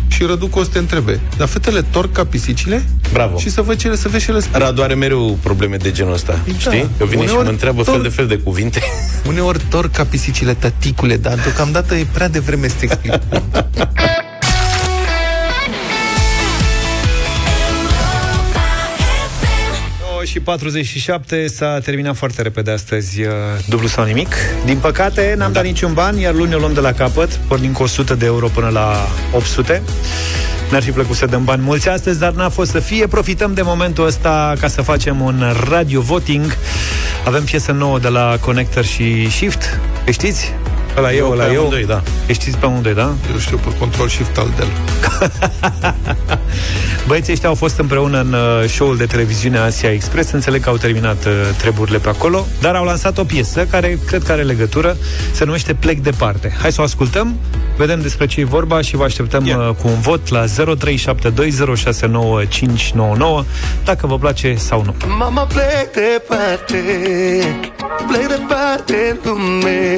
Speaker 2: Și Răducu o să te întrebe, dar fetele torc ca pisicile?
Speaker 4: Bravo.
Speaker 2: Și să văd ce ele, să vezi ce le spun.
Speaker 4: Radu are mereu probleme de genul ăsta,
Speaker 2: Da.
Speaker 4: știi? Că vine și
Speaker 2: Uneori
Speaker 4: mă întreabă fel
Speaker 2: tot-
Speaker 4: de fel de cuvinte.
Speaker 2: Uneori torc ca pisicile, tăticule, dar deocamdată e prea devreme să te
Speaker 3: și 47 s-a terminat foarte repede astăzi uh, dublu sau nimic. Din păcate, n-am da. dat niciun ban, iar luni o luăm de la capăt, pornim cu 100 de euro până la 800. Ne-ar fi plăcut să dăm bani mulți astăzi, dar n-a fost să fie. Profităm de momentul ăsta ca să facem un radio voting. Avem piesă nouă de la Connector și Shift. Îi știți? Ăla eu,
Speaker 4: Eu
Speaker 3: ăla
Speaker 4: pe
Speaker 3: eu.
Speaker 4: amândoi, da.
Speaker 3: Îi știți pe amândoi, da?
Speaker 2: Eu știu pe control shift al del.
Speaker 3: Băieții ăștia au fost împreună în uh, show-ul de televiziune Asia Express. Înțeleg că au terminat uh, treburile pe acolo, dar au lansat o piesă care cred că are legătură. Se numește Plec departe. Hai să o ascultăm, vedem despre ce e vorba și vă așteptăm
Speaker 4: Yeah.
Speaker 3: uh, cu un vot la 0372069599 dacă vă place sau nu.
Speaker 19: Mama plec departe Plec departe în lume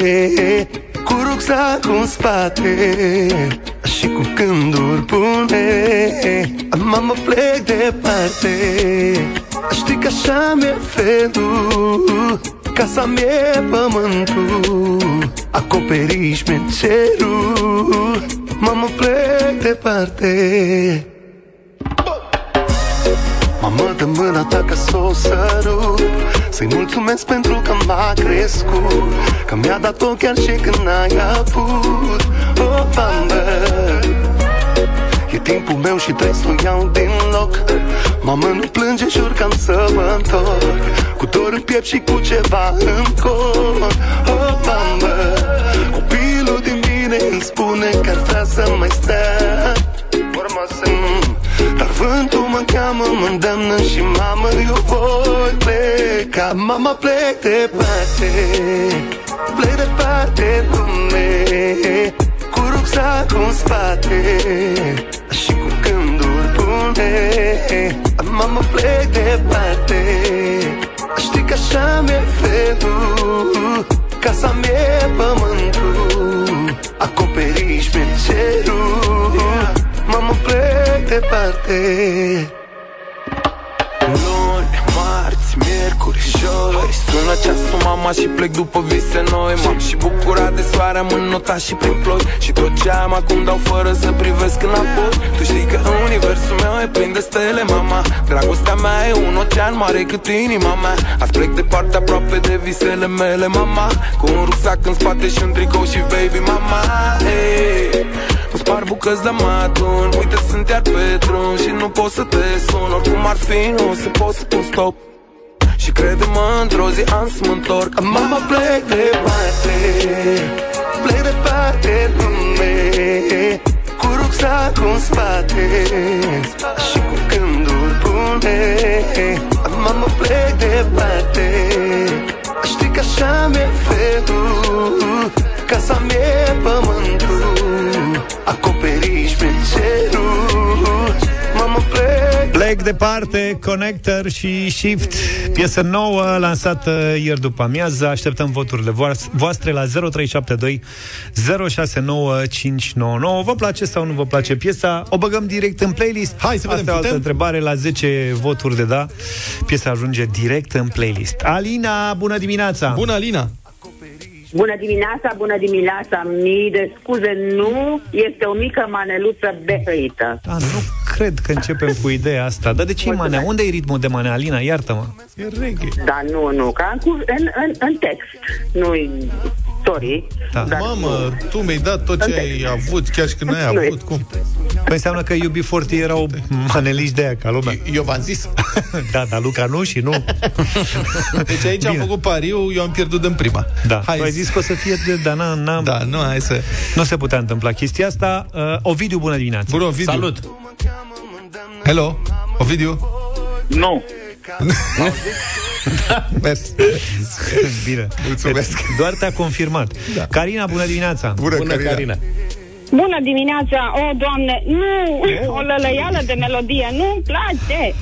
Speaker 19: Cu rucsacul în spate Și cu gânduri bune Mama plec departe. Știi că așa mi-e felul Casa mi-e pământul Acoperiș mi cerul Mama plec departe Mamă, dă mâna ta ca să o sărut Să-i mulțumesc pentru că m-a crescut Că mi-a dat-o chiar și când n-ai avut. O, mamă E timpul meu și trebuie să o iau din loc. Mamă, nu plânge, jur că am să mă întorc. Cu dor în piept și cu ceva în cor. O, mamă Copilul din mine îl spune că ar vrea să mai stea. Urma să nu Dar vântul mă cheamă, mă îndeamnă și mamă Eu voi pleca. Mama plec departe Plec departe lume Cu rucsacul în spate Și cu gânduri bune. Mama plec departe Știi că așa mi-e felul Casa mie pământul Acoperiș pe cerul Mamă plec departe
Speaker 25: Luni, marți, miercuri, joi. Sună ceasul mama și plec după vise noi M-am și bucurat de soare, am înnotat și prin ploi. Și tot ce am acum dau fără să privesc înapoi. Tu știi că universul meu e plin de stele, mama. Dragostea mea e un ocean mare cât inima mea. Azi plec departe aproape de visele mele, mama. Cu un rucsac în spate și un tricou și baby, mama. Hey. Îmi spar bucăți de matun Uite, sunt iar pe drum Și nu pot să te sun. Oricum ar fi, nu o să pot să pun stop. Și crede-mă, într-o zi am să mă întorc.
Speaker 19: Mama plec departe Plec departe lume. Cu rucsacul în spate. Și cu gânduri bune. Mama plec departe Știi că așa mi-e felul Casa mie pământul Acoperiș pe cerul Mama plec
Speaker 3: Plec departe, Connector și Shift Piesă nouă, lansată ieri după amiază Așteptăm voturile voas- voastre la 0372 069599 Vă place sau nu vă place piesa? O băgăm direct în playlist?
Speaker 2: Hai să vedem,
Speaker 3: Asta e o altă
Speaker 2: putem?
Speaker 3: întrebare La 10 voturi de da Piesa ajunge direct în playlist Alina, bună dimineața!
Speaker 2: Bună, Alina!
Speaker 26: Bună dimineața, bună dimineața, mii de scuze, nu este o mică maneluță behăită.
Speaker 3: Da, nu cred că începem cu ideea asta Dar de ce manea? Unde e ritmul de manea, Alina? Iartă-mă
Speaker 2: E reggae
Speaker 26: Da, nu, nu, ca în, cu- în, în, în text, nu sorry.
Speaker 3: Da.
Speaker 26: dar
Speaker 2: Mamă,
Speaker 26: nu.
Speaker 2: tu mi-ai dat tot ce ai avut, chiar și când n-ai
Speaker 26: Nu e.
Speaker 2: avut, cum?
Speaker 3: Păi înseamnă că UB40 erau maneliști de aia, ca lumea.
Speaker 2: Eu v-am zis.
Speaker 3: da, dar Luca nu și nu.
Speaker 2: Deci aici am
Speaker 3: Bine.
Speaker 2: făcut pariu, eu am pierdut în prima.
Speaker 3: Da,
Speaker 2: Hai
Speaker 3: tu ai zis că o să fie de, dar n-am, n-am,
Speaker 2: Da, nu, hai să...
Speaker 3: nu se putea întâmpla chestia asta. Uh, Ovidiu, bună dimineața.
Speaker 2: Bună, Ovidiu.
Speaker 4: Salut!
Speaker 2: Hello, Ovidiu.
Speaker 27: Nu.
Speaker 2: Mers.
Speaker 3: Bine.
Speaker 2: Mulțumesc.
Speaker 3: Doar te-a confirmat. Da. Carina, bună dimineața.
Speaker 2: Bună,
Speaker 4: Bună,
Speaker 2: Carina.
Speaker 4: Carina!
Speaker 21: Bună dimineața! O, Doamne, nu! O lălăială de melodie, nu-mi place!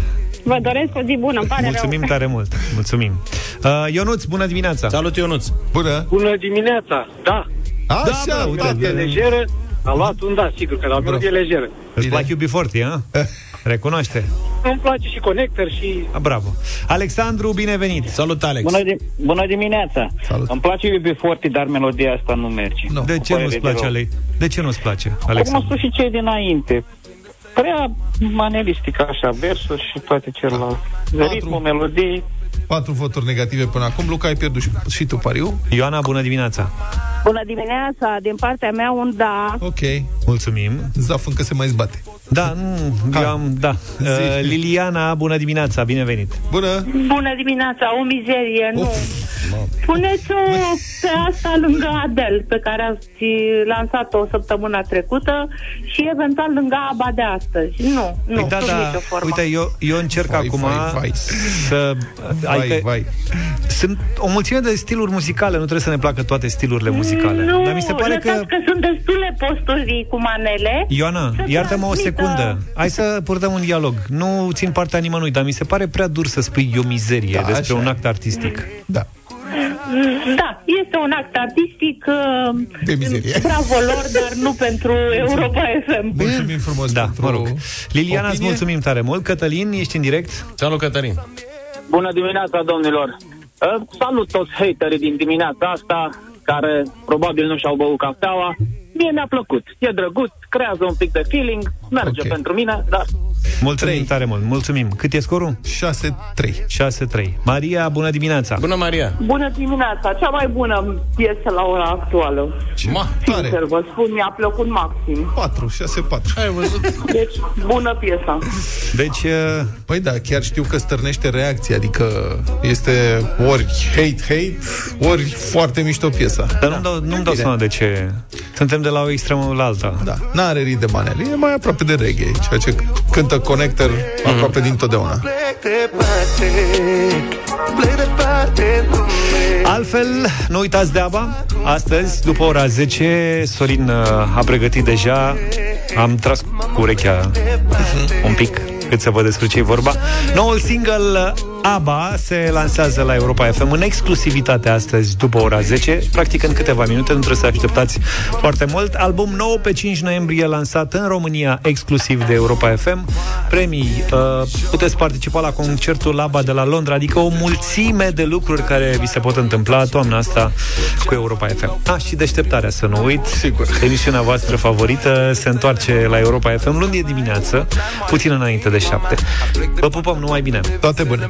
Speaker 21: Vă doresc o zi bună, îmi pare
Speaker 3: Mulțumim
Speaker 21: rău.
Speaker 3: tare mult. Mulțumim. Uh, Ionuț, bună dimineața.
Speaker 4: Salut, Ionuț!
Speaker 2: Bună.
Speaker 27: Bună dimineața. Da.
Speaker 2: Așa,
Speaker 3: Da, bă,
Speaker 2: uite.
Speaker 3: uite.
Speaker 27: E lejeră. A luat un da, sigur că la melodie lejeră.
Speaker 3: Îți plac UB40, ha? Recunoaște.
Speaker 27: Îmi place și Connector și...
Speaker 3: Ah, bravo. Alexandru, binevenit.
Speaker 4: Salut, Alex!
Speaker 27: Bună, di- bună dimineața.
Speaker 2: Salut.
Speaker 27: Îmi place UB40, dar melodia asta nu merge.
Speaker 2: Nu.
Speaker 3: De ce
Speaker 27: Părere
Speaker 3: nu-ți
Speaker 27: de
Speaker 3: place,
Speaker 27: rău.
Speaker 3: Ale? De ce nu-ți place,
Speaker 27: Cum au
Speaker 3: Alexandru?
Speaker 27: spus și cei dinainte. Prea manelistic așa, versuri și toate celelalte.
Speaker 2: Patru.
Speaker 27: Ritmul, melodii.
Speaker 2: Patru voturi negative până acum. Luca, ai pierdut și, și tu pariu.
Speaker 3: Ioana, bună dimineața.
Speaker 21: Bună dimineața, din partea mea un da.
Speaker 2: Ok.
Speaker 3: Mulțumim.
Speaker 2: Zaf încă se mai zbate.
Speaker 3: Da, nu, eu am, da. Uh, Liliana, bună dimineața, bine venit.
Speaker 2: Bună.
Speaker 21: Bună dimineața, o mizerie, nu.
Speaker 2: Uf.
Speaker 21: Puneți-o pe asta lângă Adel, pe care ați lansat-o săptămâna trecută și eventual lângă ABBA de astăzi. Nu, nu,
Speaker 3: Păi da,
Speaker 21: sub
Speaker 3: da,
Speaker 21: nicio formă.
Speaker 3: uite, eu, eu încerc
Speaker 2: Vai,
Speaker 3: acum
Speaker 2: vai, vai.
Speaker 3: să...
Speaker 2: Vai,
Speaker 3: adică,
Speaker 2: vai.
Speaker 3: Sunt o mulțime de stiluri muzicale, nu trebuie să ne placă toate stilurile muzicale.
Speaker 21: Nu,
Speaker 3: Dar mi se pare că...
Speaker 21: lăsați că sunt destule posturi cu manele.
Speaker 3: Ioana,
Speaker 21: să
Speaker 3: iartă-mă o
Speaker 21: transmită-
Speaker 3: secundă. Hai să purtăm un dialog. Nu țin partea nimănui, dar mi se pare prea dur să spui eu mizerie
Speaker 2: Da,
Speaker 3: despre
Speaker 2: așa
Speaker 3: un
Speaker 2: e.
Speaker 3: act artistic.
Speaker 2: Da.
Speaker 21: Da, este un act artistic uh,
Speaker 2: De mizerie.
Speaker 21: Bravo lor, dar nu pentru Europa FM.
Speaker 2: Mulțumim frumos
Speaker 3: Da,
Speaker 2: pentru
Speaker 3: mă rog. Liliana, îți
Speaker 2: opinie.
Speaker 3: mulțumim tare mult. Cătălin, ești în direct?
Speaker 4: Salut, Cătălin!
Speaker 27: Bună dimineața, domnilor. Uh, Salut toți haterii din dimineața asta, care probabil nu și-au băut cafeaua. Mie mi-a plăcut. E drăguț, creează un pic de feeling, merge
Speaker 2: Ok.
Speaker 27: pentru mine, dar
Speaker 3: Mulțumim
Speaker 2: Trei.
Speaker 3: tare mult. Mulțumim. Cât e scorul?
Speaker 2: 6-3.
Speaker 3: 6-3. Maria, bună dimineața.
Speaker 4: Bună, Maria!
Speaker 21: Bună dimineața, cea mai bună piesă la ora actuală.
Speaker 4: Ma,
Speaker 21: Sincer,
Speaker 2: Tare.
Speaker 21: vă spun, mi-a plăcut maxim.
Speaker 2: 4, 6-4.
Speaker 4: ai văzut?
Speaker 21: Deci, bună piesa.
Speaker 3: Deci, uh,
Speaker 2: Păi da, chiar știu că stârnește reacție, adică este ori hate-hate, ori foarte mișto piesa.
Speaker 3: dar nu-mi dau, nu-mi dau
Speaker 2: Bine.
Speaker 3: seama de ce... Suntem de la o extremă la alta.
Speaker 2: Da, n-are rit de manele, e mai aproape de reggae, ceea ce cântă Connector
Speaker 3: Mhm.
Speaker 2: aproape din totdeauna.
Speaker 3: Altfel, nu uitați de ABBA. Astăzi, după ora 10, Sorin uh, a pregătit deja. Am tras cu urechea un pic cât să vă despre ce e vorba. Noul single uh, ABBA se lansează la Europa FM în exclusivitate astăzi după ora 10, practic în câteva minute, nu trebuie să așteptați foarte mult. Album nou pe 5 noiembrie lansat în România exclusiv de Europa FM. Premii, uh, puteți participa la concertul ABBA de la Londra, adică o mulțime de lucruri care vi se pot întâmpla toamna asta cu Europa FM. Ah, și deșteptarea, să nu uit.
Speaker 2: Sigur.
Speaker 3: Emisiunea voastră favorită se întoarce la Europa FM luni de dimineață, puțin înainte de 7. Vă pupăm numai bine.
Speaker 2: Toate bune.